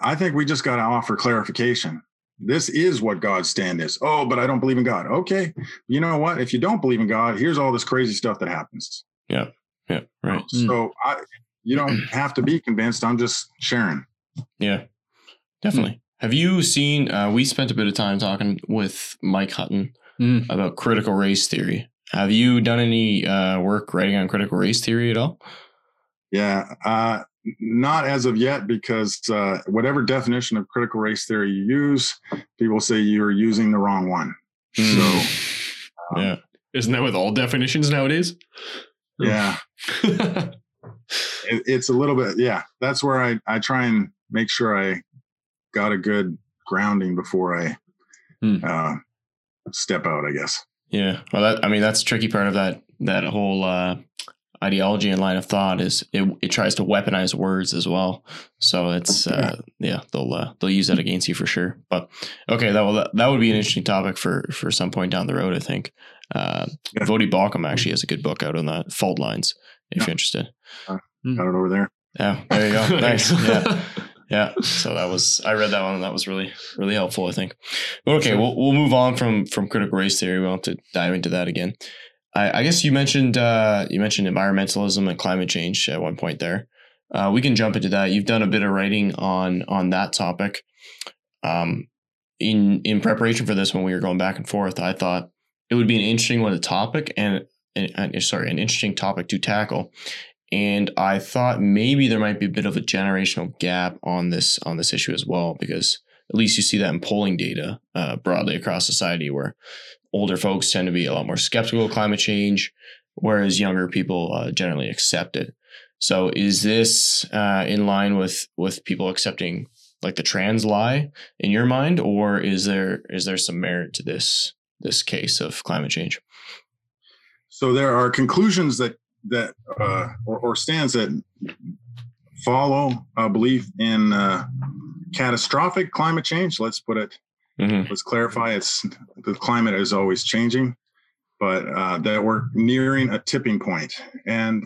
I think we just got to offer clarification. This is what God's stand is. Oh, but I don't believe in God. Okay. You know what? If you don't believe in God, here's all this crazy stuff that happens. Yeah. Yeah. Right. So I, you don't have to be convinced. I'm just sharing. Yeah. Definitely. Mm. Have you seen? Uh, we spent a bit of time talking with Mike Hutton mm. about critical race theory. Have you done any uh, work writing on critical race theory at all? Yeah, uh, not as of yet, because uh, whatever definition of critical race theory you use, people say you're using the wrong one. Mm. So, um, yeah, isn't that with all definitions nowadays? Yeah, it, it's a little bit. Yeah, that's where I I try and make sure I got a good grounding before I mm. uh, step out. I guess. Yeah, well, that I mean that's the tricky part of that that whole uh, ideology and line of thought is it, it tries to weaponize words as well. So it's uh, yeah they'll uh, they'll use that against you for sure. But okay, that will that, that would be an interesting topic for for some point down the road. I think. Uh, yeah. Voddie Baucham actually has a good book out on that fault lines if yeah. you're interested. Uh, got it over there. Yeah, there you go. nice. Yeah. Yeah. So that was I read that one and that was really really helpful. I think. But okay, we'll we'll move on from from critical race theory. We won't have to dive into that again. I, I guess you mentioned uh, you mentioned environmentalism and climate change at one point there. Uh, we can jump into that. You've done a bit of writing on on that topic. Um, in in preparation for this, when we were going back and forth, I thought it would be an interesting one to topic and, and, and sorry, an interesting topic to tackle. And I thought maybe there might be a bit of a generational gap on this on this issue as well, because at least you see that in polling data uh, broadly across society, where older folks tend to be a lot more skeptical of climate change, whereas younger people uh, generally accept it. So, is this uh, in line with with people accepting like the trans lie in your mind, or is there is there some merit to this this case of climate change? So there are conclusions that that uh, or, or stands that follow a belief in uh, catastrophic climate change. Let's put it. Mm-hmm. Let's clarify. It's the climate is always changing, but uh, that we're nearing a tipping point, and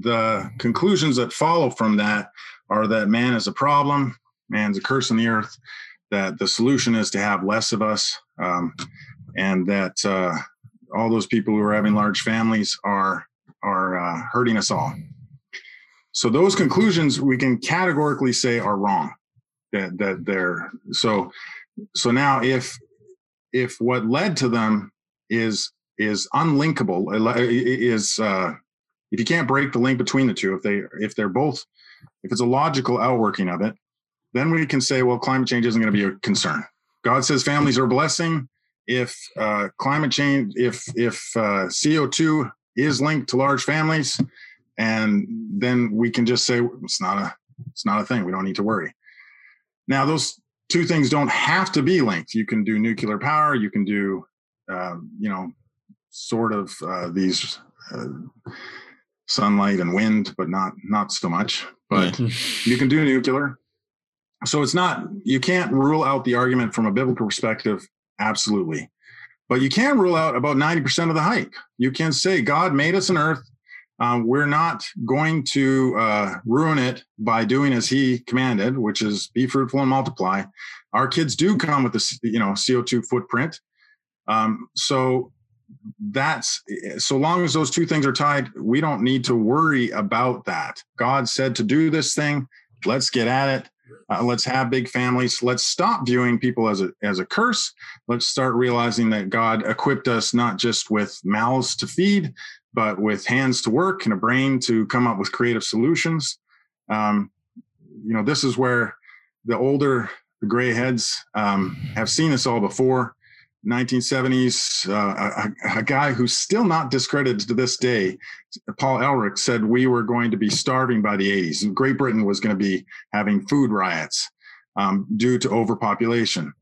the conclusions that follow from that are that man is a problem, man's a curse on the earth, that the solution is to have less of us, um, and that uh, all those people who are having large families are are uh, hurting us all. So those conclusions we can categorically say are wrong. That that they're so so now if if what led to them is is unlinkable is uh, if you can't break the link between the two if they if they're both if it's a logical outworking of it then we can say well climate change isn't going to be a concern god says families are a blessing if uh, climate change if if uh, co2 is linked to large families, and then we can just say it's not a it's not a thing. We don't need to worry. Now, those two things don't have to be linked. You can do nuclear power. You can do, uh, you know, sort of uh, these uh, sunlight and wind, but not not so much. But you can do nuclear. So it's not you can't rule out the argument from a biblical perspective. Absolutely, but you can rule out about 90% of the hype. You can say, God made us an earth. Um, we're not going to uh, ruin it by doing as he commanded, which is be fruitful and multiply. Our kids do come with the you know CO2 footprint. Um, so that's so long as those two things are tied, we don't need to worry about that. God said to do this thing. Let's get at it. Uh, let's have big families. Let's stop viewing people as a as a curse. Let's start realizing that God equipped us not just with mouths to feed, but with hands to work and a brain to come up with creative solutions. Um, you know, this is where the older, the gray heads um, have seen this all before. 1970s, uh, a, a, guy who's still not discredited to this day, Paul Ehrlich, said we were going to be starving by the 80s. And Great Britain was going to be having food riots um, due to overpopulation.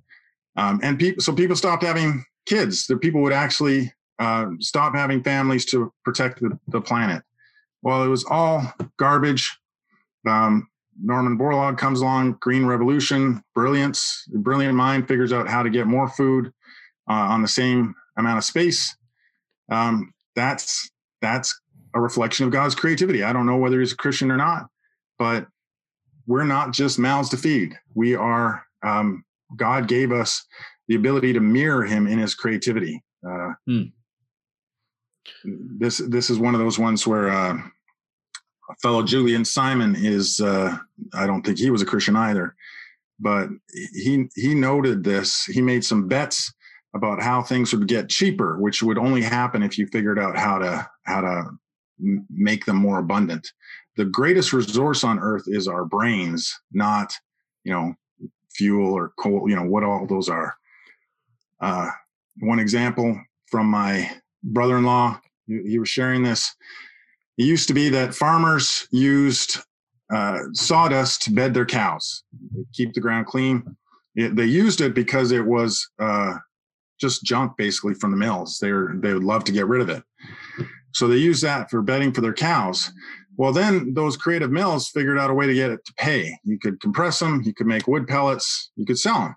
Um, and people, so people stopped having kids. The people would actually uh, stop having families to protect the, the planet. Well, it was all garbage. Um, Norman Borlaug comes along, Green Revolution, brilliance, brilliant mind figures out how to get more food uh, on the same amount of space. Um, that's that's a reflection of God's creativity. I don't know whether he's a Christian or not, but we're not just mouths to feed. We are. Um, God gave us the ability to mirror Him in His creativity. Uh, hmm. This this is one of those ones where. Uh, a fellow Julian Simon is uh, I don't think he was a Christian either, but he he noted this. He made some bets about how things would get cheaper, which would only happen if you figured out how to how to make them more abundant. The greatest resource on earth is our brains, not you know fuel or coal. You know what all those are. Uh, one example from my brother-in-law, he was sharing this it used to be that farmers used uh, sawdust to bed their cows, keep the ground clean. It, they used it because it was uh, just junk, basically, from the mills. They were, they would love to get rid of it, so they use that for bedding for their cows. Well, then those creative mills figured out a way to get it to pay. You could compress them, you could make wood pellets, you could sell them.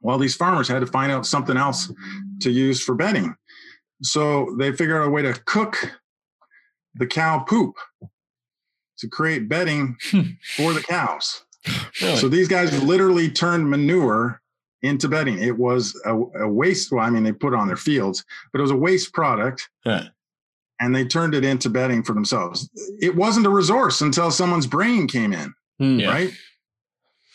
Well, these farmers had to find out something else to use for bedding. So they figured out a way to cook the cow poop to create bedding for the cows. Really? So these guys literally turned manure into bedding. It was a, a, waste. Well, I mean, they put it on their fields, but it was a waste product. Yeah. And they turned it into bedding for themselves. It wasn't a resource until someone's brain came in, mm, right?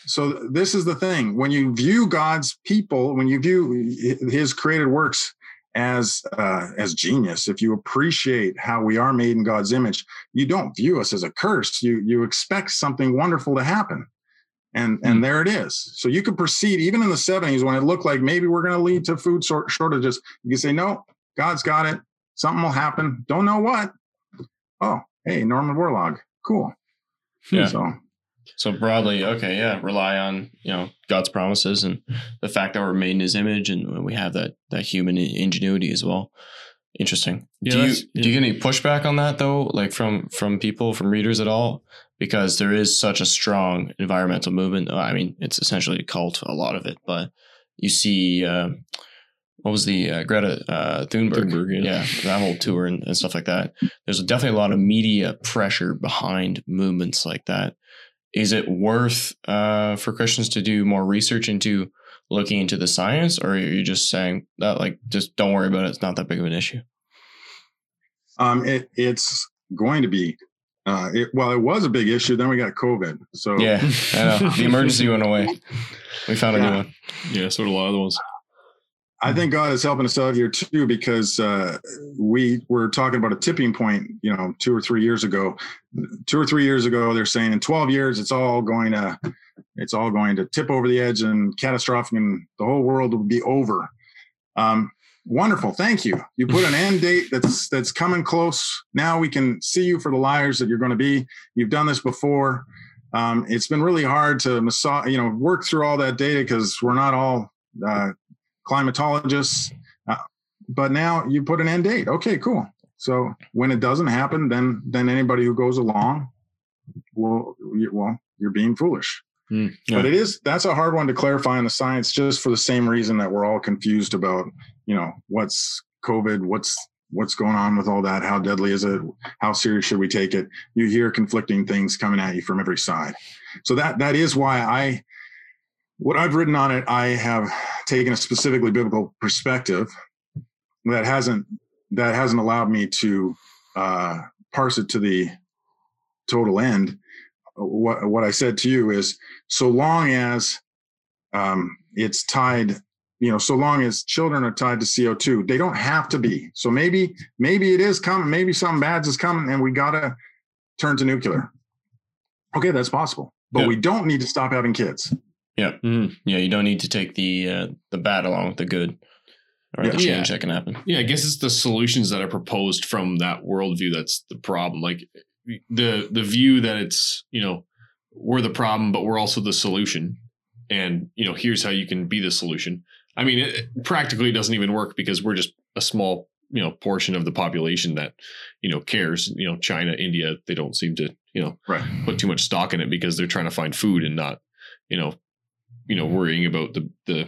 So this is the thing. When you view God's people, when you view his created works as uh, as genius if you appreciate how we are made in god's image you don't view us as a curse you you expect something wonderful to happen and and hmm. there it is so you could proceed even in the 70s when it looked like maybe we're going to lead to food shortages you can say no god's got it something will happen don't know what oh hey norman borlaug cool yeah so so broadly, okay, yeah, rely on you know God's promises and the fact that we're made in His image, and we have that that human ingenuity as well. Interesting. Yeah, do you yeah. do you get any pushback on that though, like from from people, from readers at all? Because there is such a strong environmental movement. I mean, it's essentially a cult, a lot of it, but you see. Uh, what was the uh, Greta uh, Thunberg? Thunberg yeah. yeah. that whole tour and, and stuff like that. There's definitely a lot of media pressure behind movements like that is it worth uh, for Christians to do more research into looking into the science, or are you just saying that like just don't worry about it? It's not that big of an issue. Um, it, it's going to be. Uh, it, well, it was a big issue. Then we got COVID. So yeah, I know the emergency went away. We found a new one. Yeah, so did a lot of the ones. I think God is helping us out here too, because uh, we were talking about a tipping point, you know, two or three years ago. Two or three years ago, they're saying in 12 years, it's all going to, it's all going to tip over the edge and catastrophic, and the whole world will be over. Um, wonderful, thank you. You put an end date that's that's coming close. Now we can see you for the liars that you're going to be. You've done this before. Um, it's been really hard to massage, you know, work through all that data because we're not all uh, climatologists. Uh, but now you put an end date. Okay, cool. So when it doesn't happen, then then anybody who goes along, well, well, you're being foolish. Mm, yeah. But it is that's a hard one to clarify in the science, just for the same reason that we're all confused about, you know, what's COVID, what's what's going on with all that, how deadly is it, how serious should we take it? You hear conflicting things coming at you from every side. So that that is why I what I've written on it, I have taken a specifically biblical perspective that hasn't that hasn't allowed me to uh, parse it to the total end. What what I said to you is, so long as um, it's tied, you know, so long as children are tied to CO two, they don't have to be. So maybe maybe it is coming. Maybe something bad's is coming, and we gotta turn to nuclear. Okay, that's possible, but yeah. we don't need to stop having kids. Yeah, mm yeah. You don't need to take the uh, the bad along with the good, or yeah. the change yeah. that can happen. Yeah, I guess it's the solutions that are proposed from that worldview that's the problem. Like the the view that it's you know we're the problem, but we're also the solution, and you know here's how you can be the solution. I mean, it practically doesn't even work because we're just a small, you know, portion of the population that, you know, cares. You know, China, India, they don't seem to, you know, Right. put too much stock in it because they're trying to find food and not, you know, you know, worrying about the the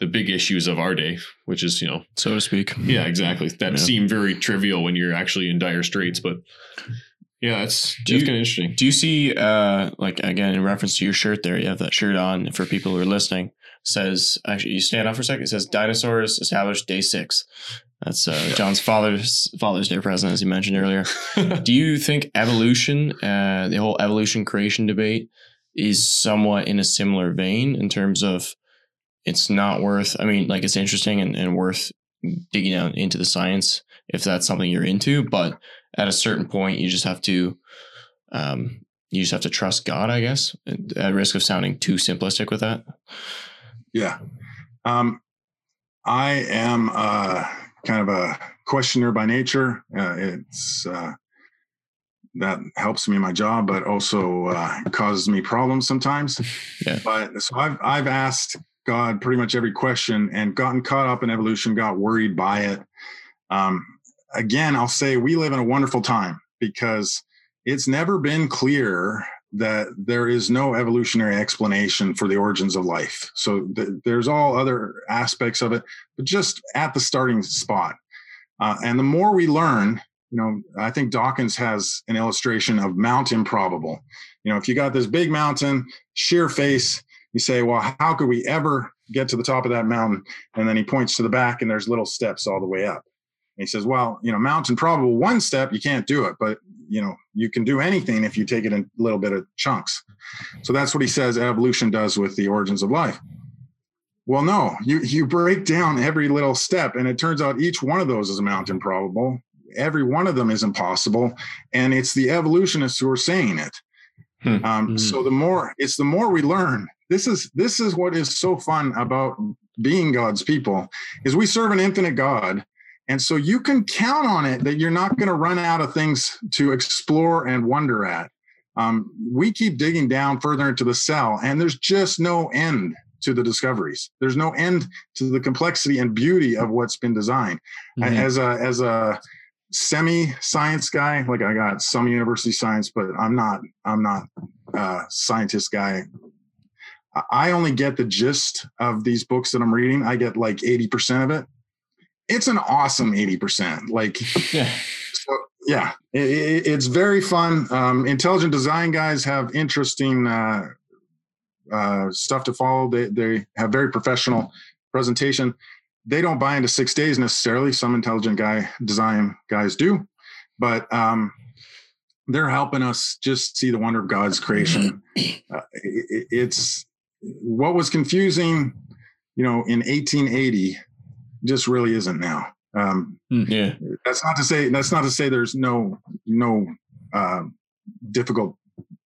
the big issues of our day, which is, you know, so to speak. yeah, exactly. That Yeah. seem very trivial when you're actually in dire straits, but yeah, it's Do it's kind of interesting. Do you see, uh, like again, in reference to your shirt there, you have that shirt on for people who are listening. Says actually, you stand up for a second. It says dinosaurs established day six. That's uh, Jon's father's Father's Day present, as you mentioned earlier. Do you think evolution, uh, the whole evolution creation debate, is somewhat in a similar vein in terms of it's not worth? I mean, like it's interesting and, and worth digging out into the science if that's something you're into, but at a certain point, you just have to, um, you just have to trust God, I guess. At risk of sounding too simplistic with that. Yeah. Um, I am uh, kind of a questioner by nature. Uh, it's uh, that helps me in my job, but also uh, causes me problems sometimes. Yeah. But so I've I've asked God pretty much every question and gotten caught up in evolution, got worried by it. Um, again, I'll say we live in a wonderful time because it's never been clear that there is no evolutionary explanation for the origins of life. So th- there's all other aspects of it, but just at the starting spot. Uh, and the more we learn, you know, I think Dawkins has an illustration of Mount Improbable. You know, if you got this big mountain, sheer face, you say, well, how could we ever get to the top of that mountain? And then he points to the back and there's little steps all the way up. He says, well, you know, Mount Improbable one step, you can't do it, but you know, you can do anything if you take it in a little bit of chunks. So that's what he says evolution does with the origins of life. Well, no, you you break down every little step, and it turns out each one of those is a Mount Improbable. Every one of them is impossible, and it's the evolutionists who are saying it. Hmm. Um, Mhm. So the more it's the more we learn. This is this is what is so fun about being God's people is we serve an infinite God, and so you can count on it that you're not going to run out of things to explore and wonder at. Um, we keep digging down further into the cell, and there's just no end to the discoveries. There's no end to the complexity and beauty of what's been designed. Mhm. As a as a semi science guy, like I got some university science, but I'm not I'm not a scientist guy. I only get the gist of these books that I'm reading. I get like 80% of it. It's an awesome 80%. Like Yeah. so, yeah, it, it- it's very fun. Um, intelligent design guys have interesting uh, uh, stuff to follow. They they have very professional presentation. They don't buy into six days necessarily. Some intelligent guy design guys do, but um, they're helping us just see the wonder of God's creation. Uh, it, it's what was confusing, you know, in 1880, just really isn't now. Um, Yeah. that's not to say that's not to say there's no no uh, difficult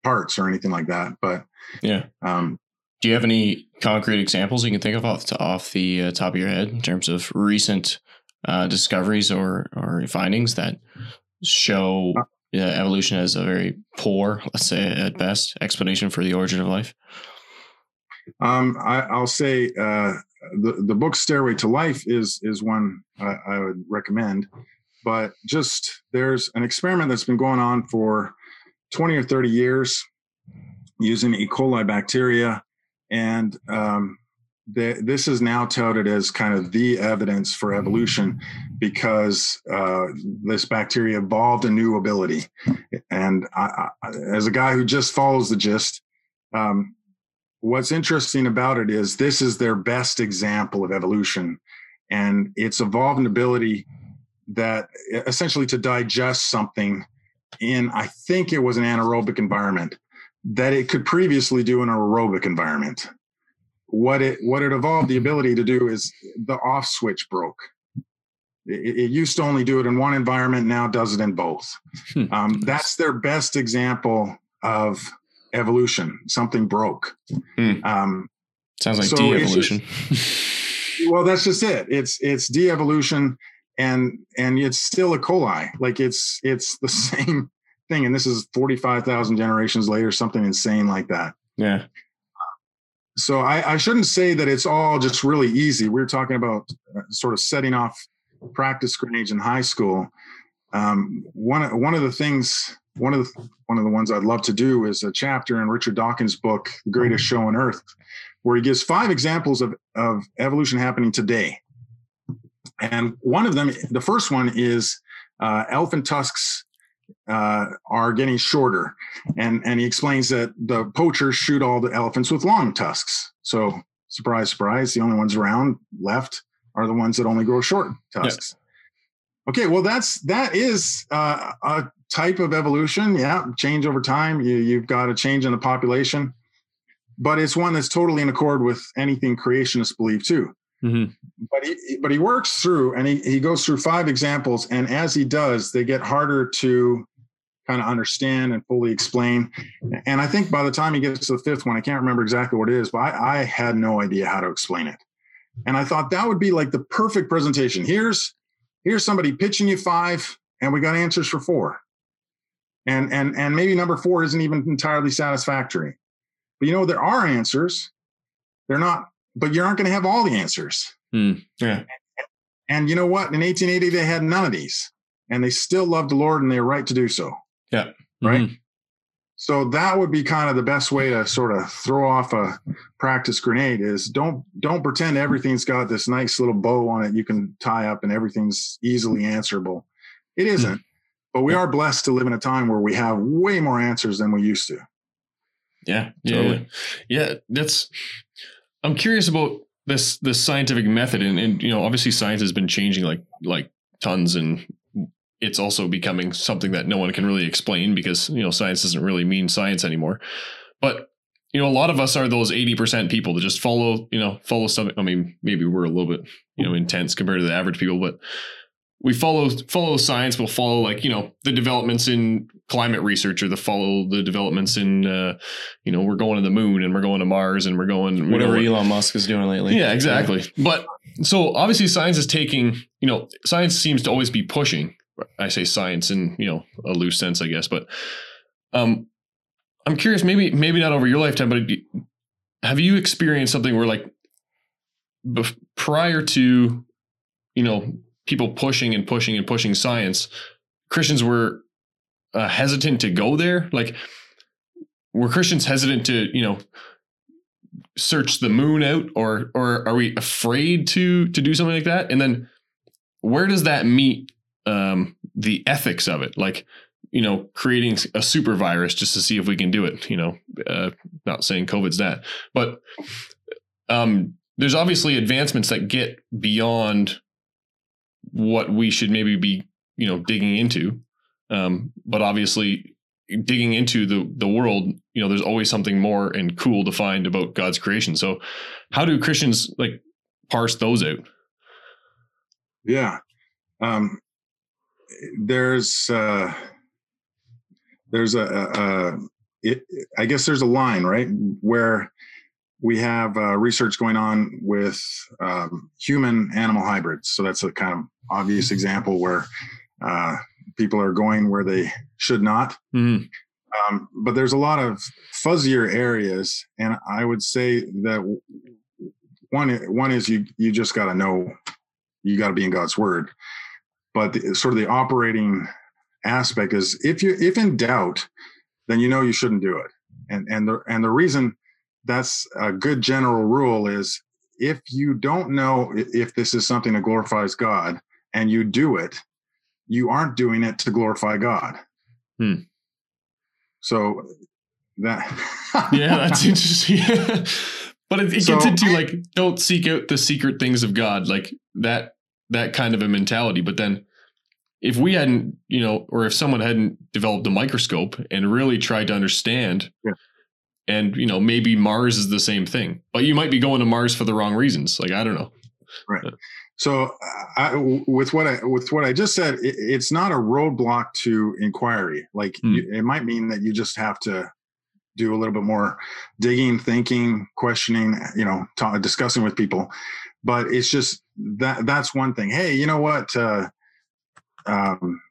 parts or anything like that but Yeah. um, Do you have any concrete examples you can think of off the, off the uh, top of your head in terms of recent uh, discoveries or or findings that show uh, evolution as a very poor, let's say at best, explanation for the origin of life? um, I, i'll say uh, the, the book stairway to life is is one I, I would recommend. But just there's an experiment that's been going on for 20 or 30 years using e. coli bacteria. And um, the, this is now touted as kind of the evidence for evolution because uh, this bacteria evolved a new ability. And I, I, as a guy who just follows the gist, um, what's interesting about it is this is their best example of evolution, and it's evolved an ability that essentially to digest something in I think it was an anaerobic environment that it could previously do in an aerobic environment what it what it evolved the ability to do is the off switch broke. It, it used to only do it in one environment, now does it in both. Hmm. Um, that's their best example of evolution. Something broke. Hmm. Um, Sounds like So de-evolution. well, that's just it. It's it's de-evolution, and and it's still a coli. Like it's it's the same thing. And this is forty five thousand generations later, something insane like that. yeah. so I, I, shouldn't say that it's all just really easy. We are talking about uh, sort of setting off practice grenades in high school. Um, one one of the things, one of the one of the ones I'd love to do is a chapter in Richard Dawkins' book, "The Greatest Show on Earth," where he gives five examples of of evolution happening today. And one of them, the first one is uh, elephant tusks uh, are getting shorter. And, and he explains that the poachers shoot all the elephants with long tusks. So, surprise, surprise, the only ones around left are the ones that only grow short tusks. Okay, well, that's that is uh, a type of evolution. Yeah, change over time. You, you've got a change in the population, but it's one that's totally in accord with anything creationists believe too. Mm-hmm. But he but he works through and he, he goes through five examples, and as he does, they get harder to kind of understand and fully explain. And I think by the time he gets to the fifth one, I can't remember exactly what it is, but I, I had no idea how to explain it. And I thought that would be like the perfect presentation. Here's here's somebody pitching you five, and we got answers for four. And and and maybe number four isn't even entirely satisfactory. But you know, there are answers. They're not but you aren't going to have all the answers. Mm, yeah. And you know what? In 1880, they had none of these, and they still loved the Lord, and they're right to do so. Yeah. Right. Mm-hmm. So that would be kind of the best way to sort of throw off a practice grenade is don't don't pretend everything's got this nice little bow on it you can tie up and everything's easily answerable. It isn't. Mm-hmm. But we are blessed to live in a time where we have way more answers than we used to. Yeah, yeah, totally. yeah. That's I'm curious about this this scientific method, and, and you know, obviously, science has been changing like like tons, and it's also becoming something that no one can really explain because you know science doesn't really mean science anymore. But you know, a lot of us are those 80% people that just follow, you know, follow something. I mean, maybe we're a little bit, you know, intense compared to the average people, but we follow follow science. We'll follow like you know the developments in climate research or the follow the developments in uh, you know we're going to the moon and we're going to Mars and we're going whatever know, Elon Musk is doing lately. Yeah, exactly. Yeah. But so obviously science is taking you know science seems to always be pushing. I say science in you know a loose sense, I guess, but um, I'm curious. Maybe maybe not over your lifetime, but have you experienced something where like bef- prior to you know people pushing and pushing and pushing science, Christians were uh, hesitant to go there. Like, were Christians hesitant to, you know, search the moon out, or or are we afraid to to do something like that? And then, where does that meet um, the ethics of it? Like, you know, creating a super virus just to see if we can do it. You know, uh, not saying COVID's that, but um, there's obviously advancements that get beyond what we should maybe be you know digging into um, but obviously digging into the the world you know there's always something more and cool to find about god's creation so how do christians like parse those out yeah um there's uh there's a, a, it, I guess there's a line, right, where we have uh, research going on with um, human animal hybrids. So that's a kind of obvious example where uh, people are going where they should not. Mm-hmm. Um, but there's a lot of fuzzier areas, and I would say that one one is you you just got to know you got to be in God's word. But the, sort of the operating aspect is if you if in doubt, then you know you shouldn't do it. And and the and the reason that's a good general rule is if you don't know if this is something that glorifies God and you do it, you aren't doing it to glorify God. Hmm. So that yeah, that's interesting. but it, it so, gets into like don't seek out the secret things of God, like that that kind of a mentality. But then if we hadn't, you know, or if someone hadn't developed a microscope and really tried to understand yeah. and you know maybe mars is the same thing but you might be going to mars for the wrong reasons. Like i don't know. Right. So I, with what i with what i just said it, it's not a roadblock to inquiry. Like mm. you, it might mean that you just have to do a little bit more digging thinking questioning you know ta- discussing with people. But it's just that that's one thing hey you know what uh, um,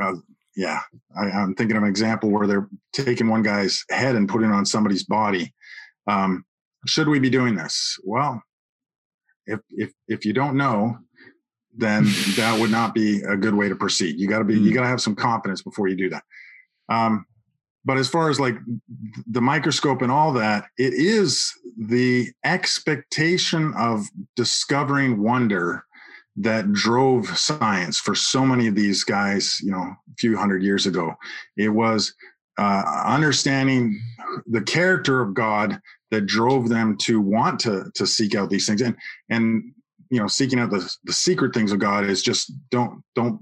uh, yeah, I, am thinking of an example where they're taking one guy's head and putting it on somebody's body. Um, should we be doing this? Well, if if if you don't know, then that would not be a good way to proceed. You got to be you Mm. got to have some confidence before you do that. Um, but as far as like the microscope and all that, it is the expectation of discovering wonder that drove science for so many of these guys, you know, a few hundred years ago. It was uh, understanding the character of God that drove them to want to to seek out these things. And and you know, seeking out the the secret things of God is just don't don't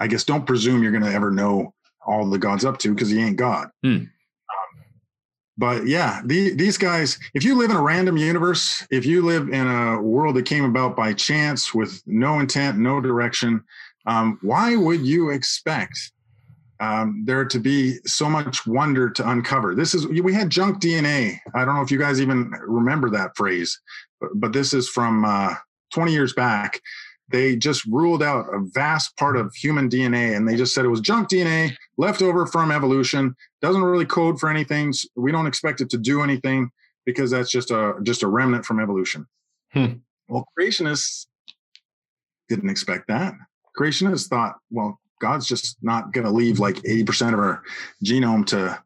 I guess don't presume you're going to ever know all the God's up to because he ain't God. Hmm. Um, but yeah, the, these guys, if you live in a random universe, if you live in a world that came about by chance with no intent, no direction, um, why would you expect um, there to be so much wonder to uncover? This is, we had junk DNA. I don't know if you guys even remember that phrase, but, but this is from uh, 20 years back. They just ruled out a vast part of human DNA and they just said it was junk DNA left over from evolution doesn't really code for anything. We don't expect it to do anything because that's just a just a remnant from evolution. Hmm. Well, creationists didn't expect that. Creationists thought, well, God's just not going to leave like 80% of our genome to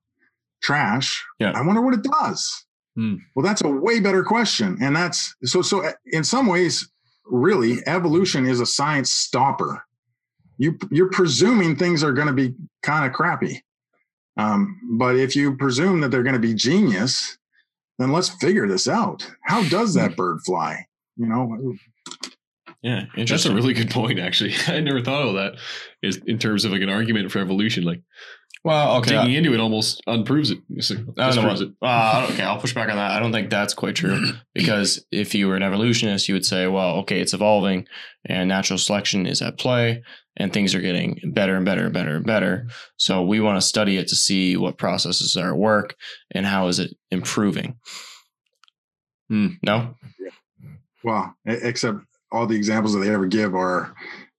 trash. Yeah. I wonder what it does. Hmm. Well, that's a way better question. And that's so so in some ways, really, evolution is a science stopper. You you're presuming things are going to be kind of crappy. Um, but if you presume that they're going to be genius, then let's figure this out. How does that bird fly? You know, Yeah, That's a really good point, actually. I never thought of that. Is in terms of like an argument for evolution, like well, okay. digging into it almost unproves it. Like, I don't know. disproves it. Uh, okay, I'll push back on that. I don't think that's quite true because if you were an evolutionist, you would say, well, okay, it's evolving and natural selection is at play and things are getting better and better and better and better. So we want to study it to see what processes are at work and how is it improving. Hmm. No? well, e- except all the examples that they ever give are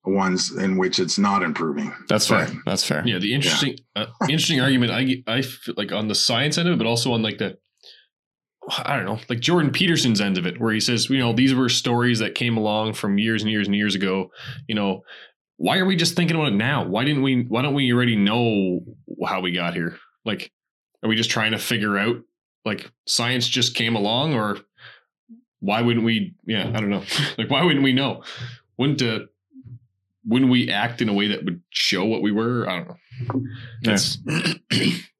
ones in which it's not improving. That's But- fair. That's fair. Yeah, the interesting, uh, interesting argument. I I feel like on the science end of it, but also on like the, I don't know, like Jordan Peterson's end of it, where he says, you know, these were stories that came along from years and years and years ago. You know, why are we just thinking about it now? Why didn't we? Why don't we already know how we got here? Like, are we just trying to figure out? Like, science just came along, or why wouldn't we? Yeah, I don't know. like, why wouldn't we know? Wouldn't uh, wouldn't we act in a way that would show what we were? I don't know. That's Yeah,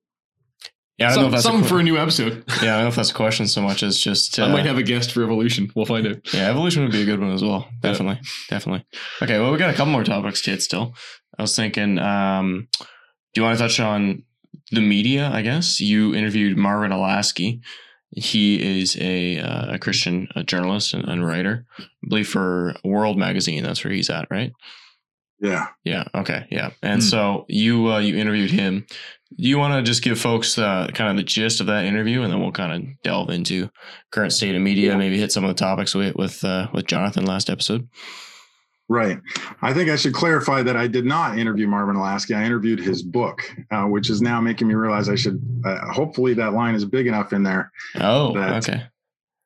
I don't know some, if that's a something que- for a new episode. yeah, I don't know if that's a question so much as just uh, I might have a guest for evolution. We'll find out. Yeah, evolution would be a good one as well. Yeah. Definitely. Definitely. Okay, well, we got a couple more topics to hit still. I was thinking, um, do you want to touch on the media, I guess? You interviewed Marvin Olasky. He is a, uh, a Christian uh journalist and, and writer, I believe for World Magazine. That's where he's at, right? Yeah. Yeah. Okay. Yeah. And Hmm. so you uh, you interviewed him. Do you want to just give folks uh, kind of the gist of that interview, and then we'll kind of delve into current state of media, Yeah. maybe hit some of the topics with with uh, with Jonathan last episode. Right. I think I should clarify that I did not interview Marvin Olasky. I interviewed his book, uh, which is now making me realize I should. Uh, hopefully, that line is big enough in there. Oh, That- okay.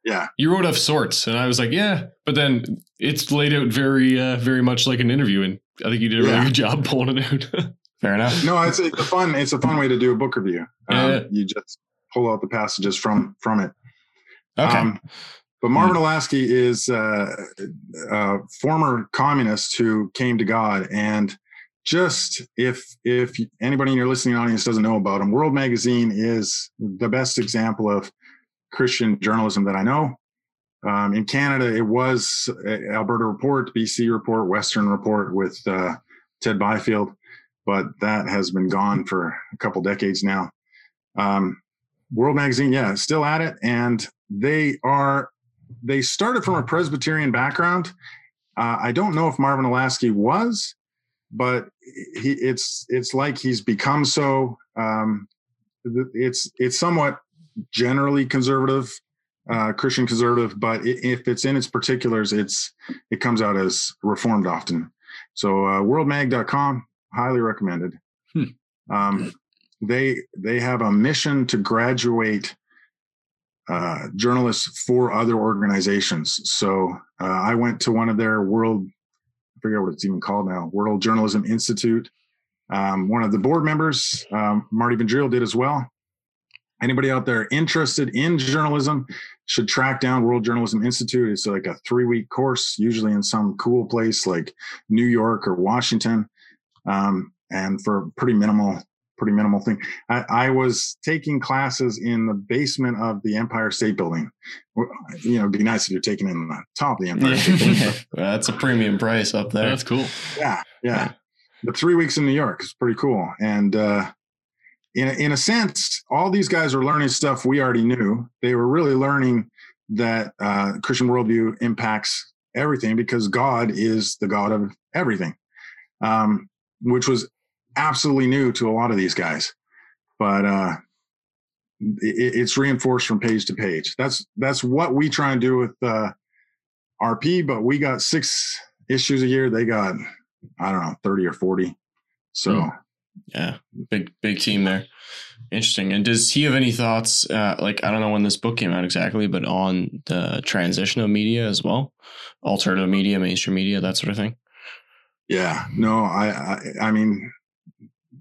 Yeah. You wrote of sorts, and I was like, yeah, but then it's laid out very, uh, very much like an interview, and I think you did a really Yeah. good job pulling it out. Fair enough. No, it's, it's a fun. It's a fun way to do a book review. Um, Yeah. You just pull out the passages from from it. Okay. Um, but Marvin Olasky is uh, a former communist who came to God, and just if if anybody in your listening audience doesn't know about him, World Magazine is the best example of Christian journalism that I know. Um, in Canada, it was uh, Alberta Report, BC Report, Western Report with uh, Ted Byfield, but that has been gone for a couple decades now. Um, World Magazine, yeah, still at it, and they are they started from a Presbyterian background. Uh, I don't know if Marvin Olasky was, but he it's it's like he's become so. Um, it's it's somewhat generally conservative, uh, Christian conservative, but if it's in its particulars, it's it comes out as reformed often. So uh, worldmag.com, highly recommended. Hmm. Um, they they have a mission to graduate uh, journalists for other organizations. So uh, I went to one of their world, I forget what it's even called now, World Journalism Institute. Um, one of the board members, um, Marty Vendrell, did as well. Anybody out there interested in journalism should track down World Journalism Institute. It's like a three week course, usually in some cool place like New York or Washington, um, and for pretty minimal pretty minimal thing. I, I, was taking classes in the basement of the Empire State Building. You know, it'd be nice if you're taking in the top of the Empire State Building. well, that's a premium price up there. That's cool. Yeah, yeah. But three weeks in New York is pretty cool. And uh, in a, in a sense, all these guys are learning stuff we already knew. They were really learning that uh, Christian worldview impacts everything because God is the God of everything. Um, which was absolutely new to a lot of these guys, but uh, it, it's reinforced from page to page. That's that's what we try and do with uh, RP. But we got six issues a year. They got I don't know thirty or forty. So. Mm. Yeah, big big team there. Interesting. And does he have any thoughts? Uh, like I don't know when this book came out exactly, but on the transition of media as well, alternative media, mainstream media, that sort of thing. Yeah. No, I I, I mean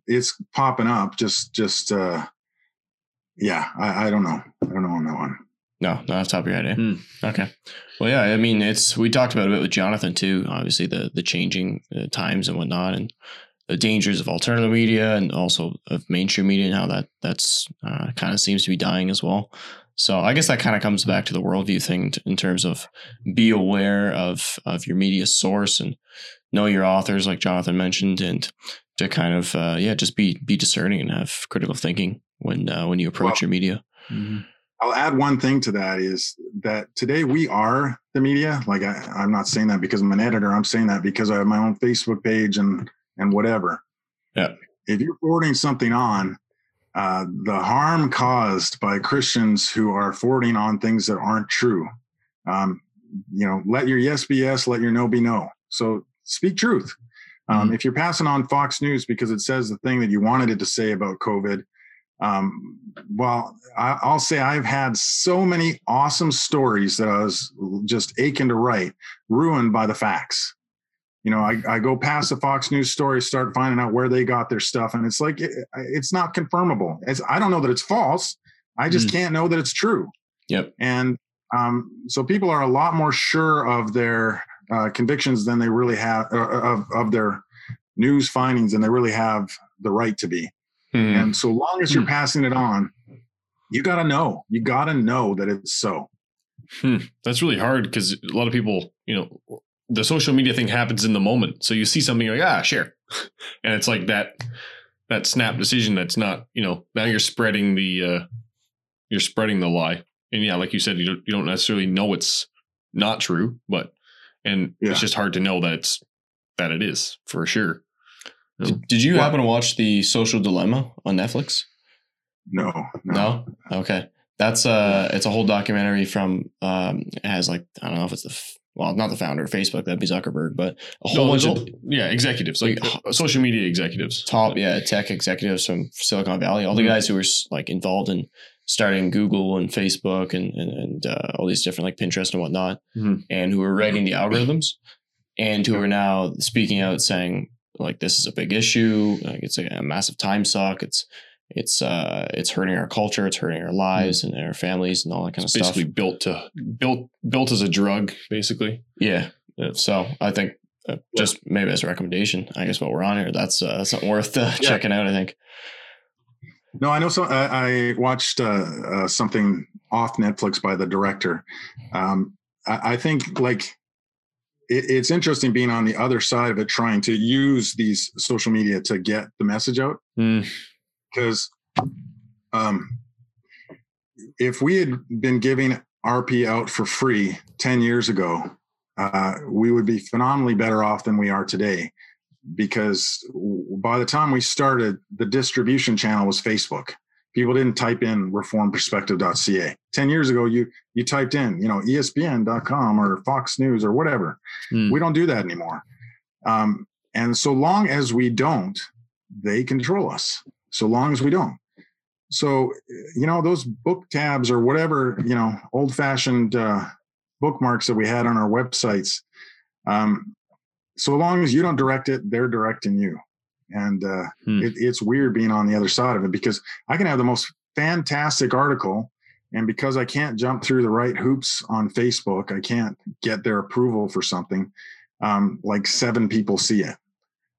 it's popping up. Just, just, uh, yeah, I, I don't know. I don't know on that one. No, not off the top of your head. Eh? Mm. Okay. Well, yeah. I mean, it's we talked about a bit with Jonathan too. Obviously, the the changing uh, times and whatnot, and the dangers of alternative media and also of mainstream media and how that that's uh, kind of seems to be dying as well. So I guess that kind of comes back to the worldview thing t- in terms of be aware of of your media source and know your authors, like Jonathan mentioned, and to kind of uh, yeah just be be discerning and have critical thinking when uh, when you approach well, your media. Mm-hmm. I'll add one thing to that is that today we are the media. Like I, am not saying that because I'm an editor. I'm saying that because I have my own Facebook page and and whatever. Yeah. If you're forwarding something on, uh, the harm caused by Christians who are forwarding on things that aren't true, um, you know, let your yes be yes, let your no be no. So speak truth. Um, mm-hmm. If you're passing on Fox News because it says the thing that you wanted it to say about COVID, um, well, I, will say I've had so many awesome stories that I was just aching to write, ruined by the facts. You know, I, I go past the Fox News story, start finding out where they got their stuff, and it's like it, it's not confirmable. It's, I don't know that it's false. I just mm. can't know that it's true. Yep. And um, so people are a lot more sure of their uh, convictions than they really have uh, uh, of, of their news findings than they really have the right to be. Hmm. And so long as you're hmm. passing it on, you got to know, you got to know that it's so. Hmm. That's really hard because a lot of people, you know, the social media thing happens in the moment. So you see something you're like, ah, share. and it's like that, that snap decision that's not, you know, now you're spreading the, uh, you're spreading the lie. And yeah, like you said, you don't, you don't necessarily know it's not true, but and yeah. it's just hard to know that it's that it is for sure. Did, did you well, happen to watch the Social Dilemma on Netflix? No, no. No. Okay, that's uh, it's a whole documentary from um, it has like I don't know if it's the well, not the founder of Facebook, that'd be Zuckerberg, but a whole no, bunch of yeah executives, like uh, social media executives, top yeah tech executives from Silicon Valley, all the mm-hmm. guys who were like involved in starting Google and Facebook and and, and uh, all these different like Pinterest and whatnot, mm-hmm. and who are writing the algorithms, and who are now speaking out saying like this is a big issue, like it's a, a massive time suck. It's it's uh it's hurting our culture, it's hurting our lives mm-hmm. and our families and all that kind it's of basically stuff. Basically built to built built as a drug, basically. Yeah. yeah. So I think uh, just maybe as a recommendation, I guess what we're on here, that's uh, that's something worth uh, yeah. checking out. I think. No, I know. So I, I watched uh, uh, something off Netflix by the director. Um, I, I, think like it, it's interesting being on the other side of it, trying to use these social media to get the message out. Because mm. um, if we had been giving RP out for free ten years ago, uh, we would be phenomenally better off than we are today because by the time we started, the distribution channel was Facebook. People didn't type in reformedperspective.ca. 10 years ago, you you typed in, you know, ESPN.com or Fox News or whatever. Mm. We don't do that anymore. Um, and so long as we don't, they control us. So long as we don't. so you know those book tabs or whatever you know old fashioned uh, bookmarks that we had on our websites. Um, so long as you don't direct it, they're directing you, and uh, Hmm. it, it's weird being on the other side of it because I can have the most fantastic article. And because I can't jump through the right hoops on Facebook, I can't get their approval for something. Um, like seven people see it.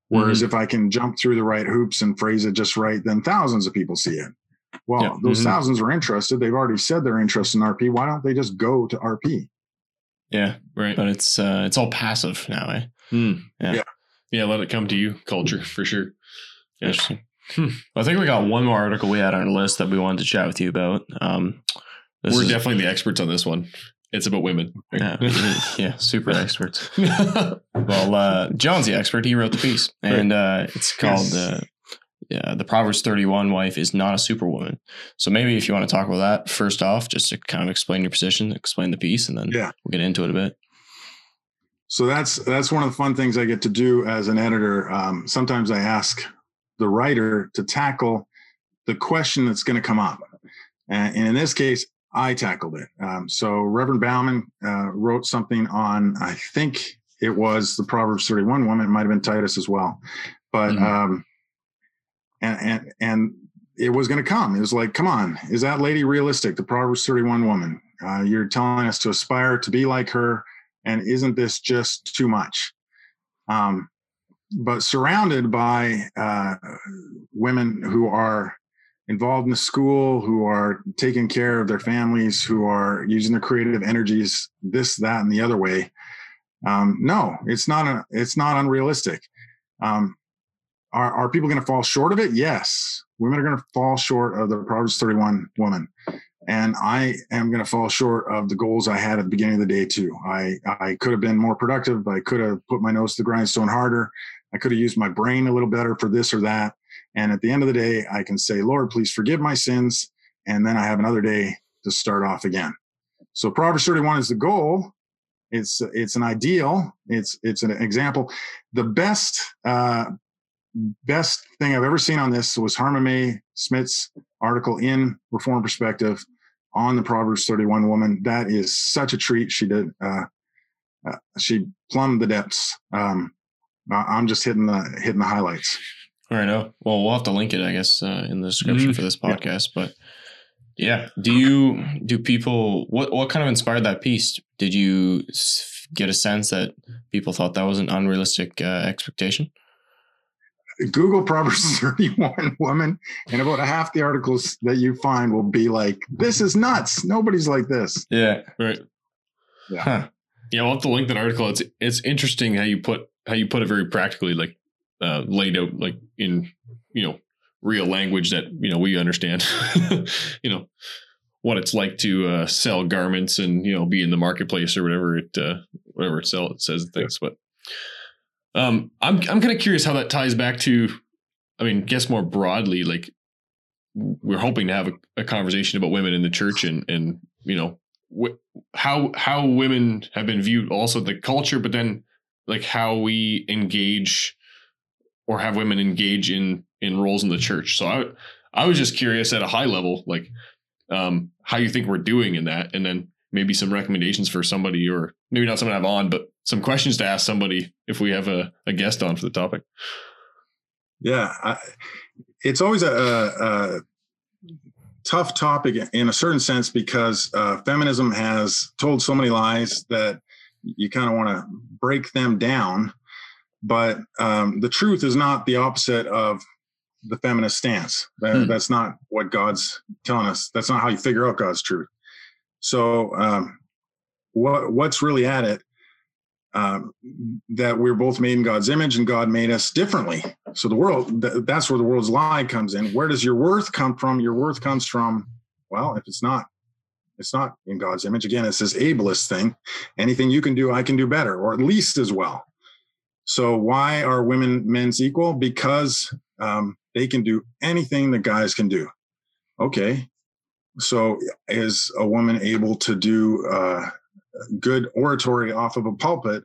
Whereas if I can jump through the right hoops and phrase it just right, then thousands of people see it. Well, Yeah. those Mhm. thousands are interested. They've already said they're interested in RP. Why don't they just go to RP? Yeah, Right. but it's uh, it's all passive now. Eh? Hmm. Yeah. Yeah. Yeah. Let it come to you culture for sure. Yeah. Interesting. Hmm. I think we got one more article we had on our list that we wanted to chat with you about. Um, this We're is- definitely the experts on this one. It's about women. yeah, yeah, super experts. Well, uh, Jon's the expert. He wrote the piece, and uh, it's called Yes. uh, yeah, "The Proverbs 31 Wife is Not a Superwoman." So maybe if you want to talk about that first off, just to kind of explain your position, explain the piece, and then Yeah. we'll get into it a bit. So that's that's one of the fun things I get to do as an editor. Um, sometimes I ask the writer to tackle the question that's going to come up, and, and in this case, I tackled it. Um, so Reverend Bouwman uh, wrote something on, I think it was the Proverbs 31 woman. It might have been Titus as well, but Mhm. um, and and and it was going to come. It was like, come on, is that lady realistic? The Proverbs 31 woman. Uh, you're telling us to aspire to be like her and isn't this just too much? Um, but surrounded by uh, women who are involved in the school who are taking care of their families who are using their creative energies this that and the other way um, no it's not a, it's not unrealistic. Um, are, are people going to fall short of it? Yes. Women are going to fall short of the proverbs 31 woman and I am going to fall short of the goals I had at the beginning of the day too. I I could have been more productive. I could have put my nose to the grindstone harder. I could have used my brain a little better for this or that. And at the end of the day, I can say, Lord, please forgive my sins, and then I have another day to start off again. So Proverbs 31 is the goal. It's it's an ideal. It's it's an example. The best uh, best thing I've ever seen on this was Harma May Smith's article in Reformed Perspective on the Proverbs 31 woman. That is such a treat. She did. Uh, uh, she plumbed the depths. Um, I- I'm just hitting the hitting the highlights. All right. No. Well, we'll have to link it, I guess, uh, in the description Mhm. for this Yeah. podcast. But yeah, do you do people what what kind of inspired that piece? Did you get a sense that people thought that was an unrealistic uh, expectation? Google Proverbs 31 woman, and about half the articles that you find will be like, "This is nuts. Nobody's like this." Yeah. Right. Yeah. Huh. Yeah, we'll have to link that article. It's it's interesting how you put how you put it very practically, like uh, laid out like in you know real language that you know we understand. you know what it's like to uh, sell garments and you know be in the marketplace or whatever it uh, whatever it sell it says and things. But um, I'm I'm kind of curious how that ties back to. I mean, guess more broadly, like we're hoping to have a, a conversation about women in the church and and you know wh- how how women have been viewed also the culture but then like how we engage or have women engage in in roles in the church so i i was just curious at a high level like um how you think we're doing in that and then maybe some recommendations for somebody or maybe not someone to have on but some questions to ask somebody if we have a, a guest on for the topic Yeah, I, it's always a, a, a tough topic in a certain sense because uh, feminism has told so many lies that you kind of want to break them down. But um, the truth is not the opposite of the feminist stance. That- Hmm. That's not what God's telling us. That's not how you figure out God's truth. So, um, what what's really at it? Um, that we're both made in God's image, and God made us differently. So the world, th- that's where the world's lie comes in. Where does your worth come from? Your worth comes from, well, if it's not, it's not in God's image. Again, it's this ableist thing. Anything you can do, I can do better, or at least as well. So why are women men's equal? Because um, they can do anything that guys can do. Okay. So is a woman able to do uh, good oratory off of a pulpit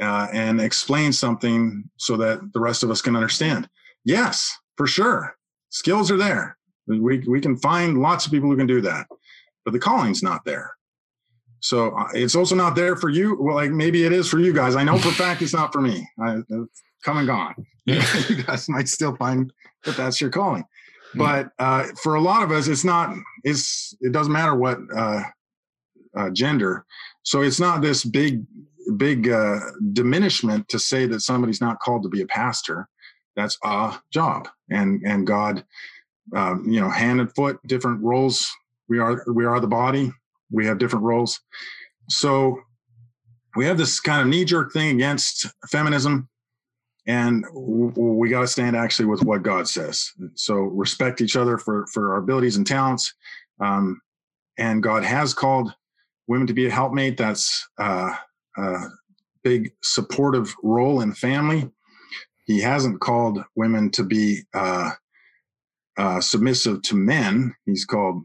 uh, and explain something so that the rest of us can understand? Yes, for sure. Skills are there. We we can find lots of people who can do that, but the calling's not there. So uh, it's also not there for you. Well, like maybe it is for you guys. I know for a fact it's not for me. I, it's come and gone. Yeah. you guys might still find that that's your calling, but uh, for a lot of us, it's not. It's it doesn't matter what uh, uh, gender. So it's not this big big uh, diminishment to say that somebody's not called to be a pastor. That's a job, and and God, um, you know, hand and foot, different roles. We are we are the body. We have different roles. So we have this kind of knee jerk thing against feminism, and we got to stand actually with what God says. So respect each other for for our abilities and talents. Um, and God has called women to be a helpmate. That's uh, a big supportive role in family. He hasn't called women to be uh, uh, submissive to men. He's called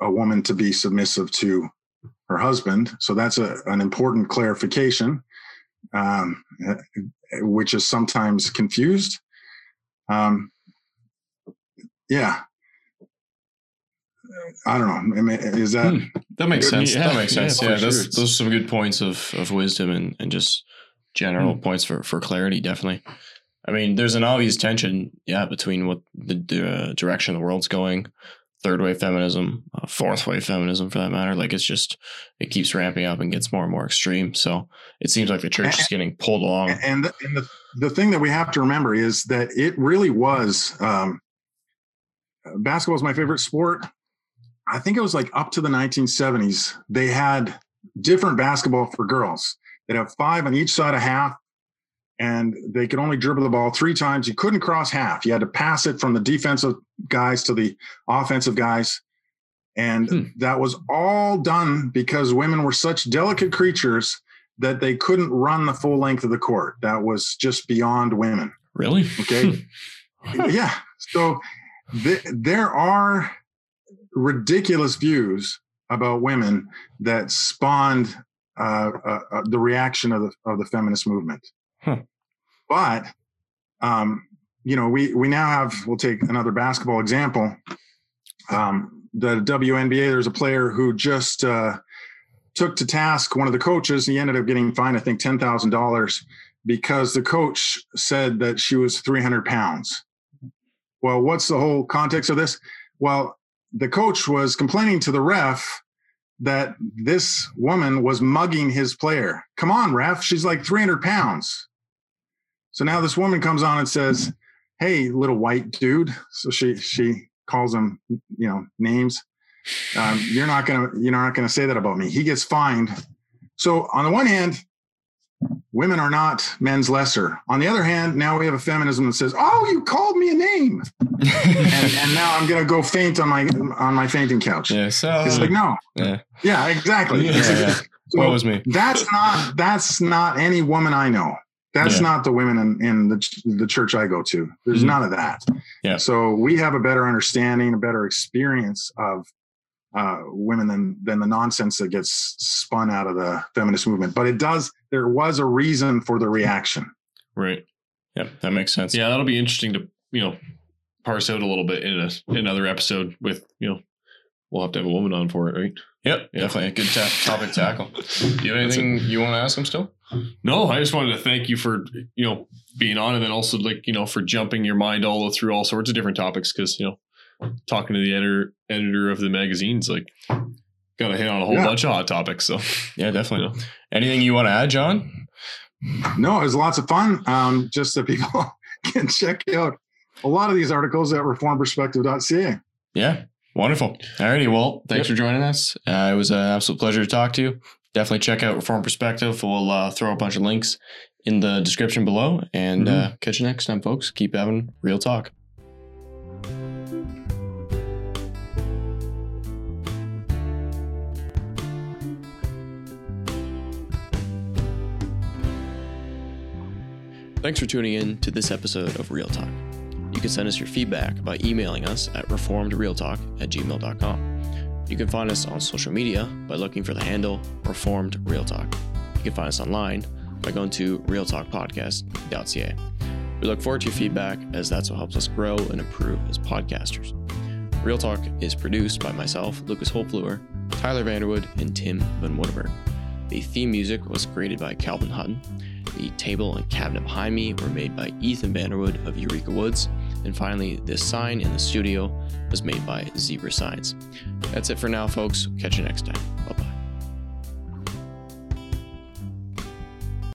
a woman to be submissive to her husband. So that's a, an important clarification, um, which is sometimes confused. Um, yeah. I don't know. Is that Hmm. That makes sense. Yeah, that makes sense. for Yeah, sure. those It's- those are some good points of of wisdom and and just general points for for clarity. Definitely. I mean, there's an obvious tension, yeah, between what the, the uh, direction the world's going, third wave feminism, uh, fourth wave feminism, for that matter. Like it's just it keeps ramping up and gets more and more extreme. So it seems like the church is getting pulled along. and the, and the, the thing that we have to remember is that it really was um, basketball is my favorite sport i think it was like up to the 1970s they had different basketball for girls they'd have five on each side of half and they could only dribble the ball three times you couldn't cross half you had to pass it from the defensive guys to the offensive guys and Hmm. that was all done because women were such delicate creatures that they couldn't run the full length of the court. That was just beyond women. Really? Okay. yeah. So th- there are ridiculous views about women that spawned uh, uh, uh, the reaction of the of the feminist movement. Huh. But um, you know, we we now have. We'll take another basketball example. Um, the WNBA. There's a player who just uh, took to task one of the coaches. He ended up getting fined, I think, ten thousand dollars because the coach said that she was 300 pounds. Well, what's the whole context of this? Well, the coach was complaining to the ref that this woman was mugging his player. Come on, ref. She's like 300 pounds. So now this woman comes on and says, Hey, little white dude. So she, she calls him, you know, names. Um, you're not going to, you're not to say that about me. He gets fined. So on the one hand, women are not men's lesser. On the other hand, now we have a feminism that says, "Oh, you called me a name," and, and now I'm going to go faint on my on my fainting couch. yeah. So It's like no, yeah. yeah, exactly. Yeah, yeah. So What was me? that's not that's not any woman I know. That's Yeah. not the women in, in the the church I go to. There's Mhm. none of that. Yeah. So we have a better understanding, a better experience of uh, women than than the nonsense that gets spun out of the feminist movement. But it does. There was a reason for the reaction. Right. Yeah, that makes sense. Yeah, that'll be interesting to you know parse out a little bit in a, in another episode with you know we'll have to have a woman on for it, right? Yep, Yeah. definitely a good ta- topic to tackle. Do you have anything you want to ask him still? No, I just wanted to thank you for you know being on, and then also like you know for jumping your mind all through all sorts of different topics because you know talking to the editor editor of the magazines like got to hit on a whole Yeah. bunch of hot topics. So Yeah, definitely. Anything you want to add, Jon? No, it was lots of fun. Um, just that people can check out a lot of these articles at reformedperspective.ca. Yeah, wonderful. All righty. well, thanks for joining us. Uh, it was an absolute pleasure to talk to you. Definitely check out Reformed Perspective. We'll uh, throw a bunch of links in the description below, and uh, catch you next time, folks. Keep having real talk. Thanks for tuning in to this episode of Real Talk. You can send us your feedback by emailing us at reformedrealtalk at gmail.com. You can find us on social media by looking for the handle Reformed Real Talk. You can find us online by going to realtalkpodcast.ca. We look forward to your feedback as that's what helps us grow and improve as podcasters. Real Talk is produced by myself, Lucas Holfluer, Tyler Vanderwood, and Tim Van Woodberg. The theme music was created by Calvin Hutton. The table and cabinet behind me were made by Ethan Vanderwood of Eureka Woods. And finally, this sign in the studio was made by Zebra Signs. That's it for now, folks. Catch you next time. Bye bye.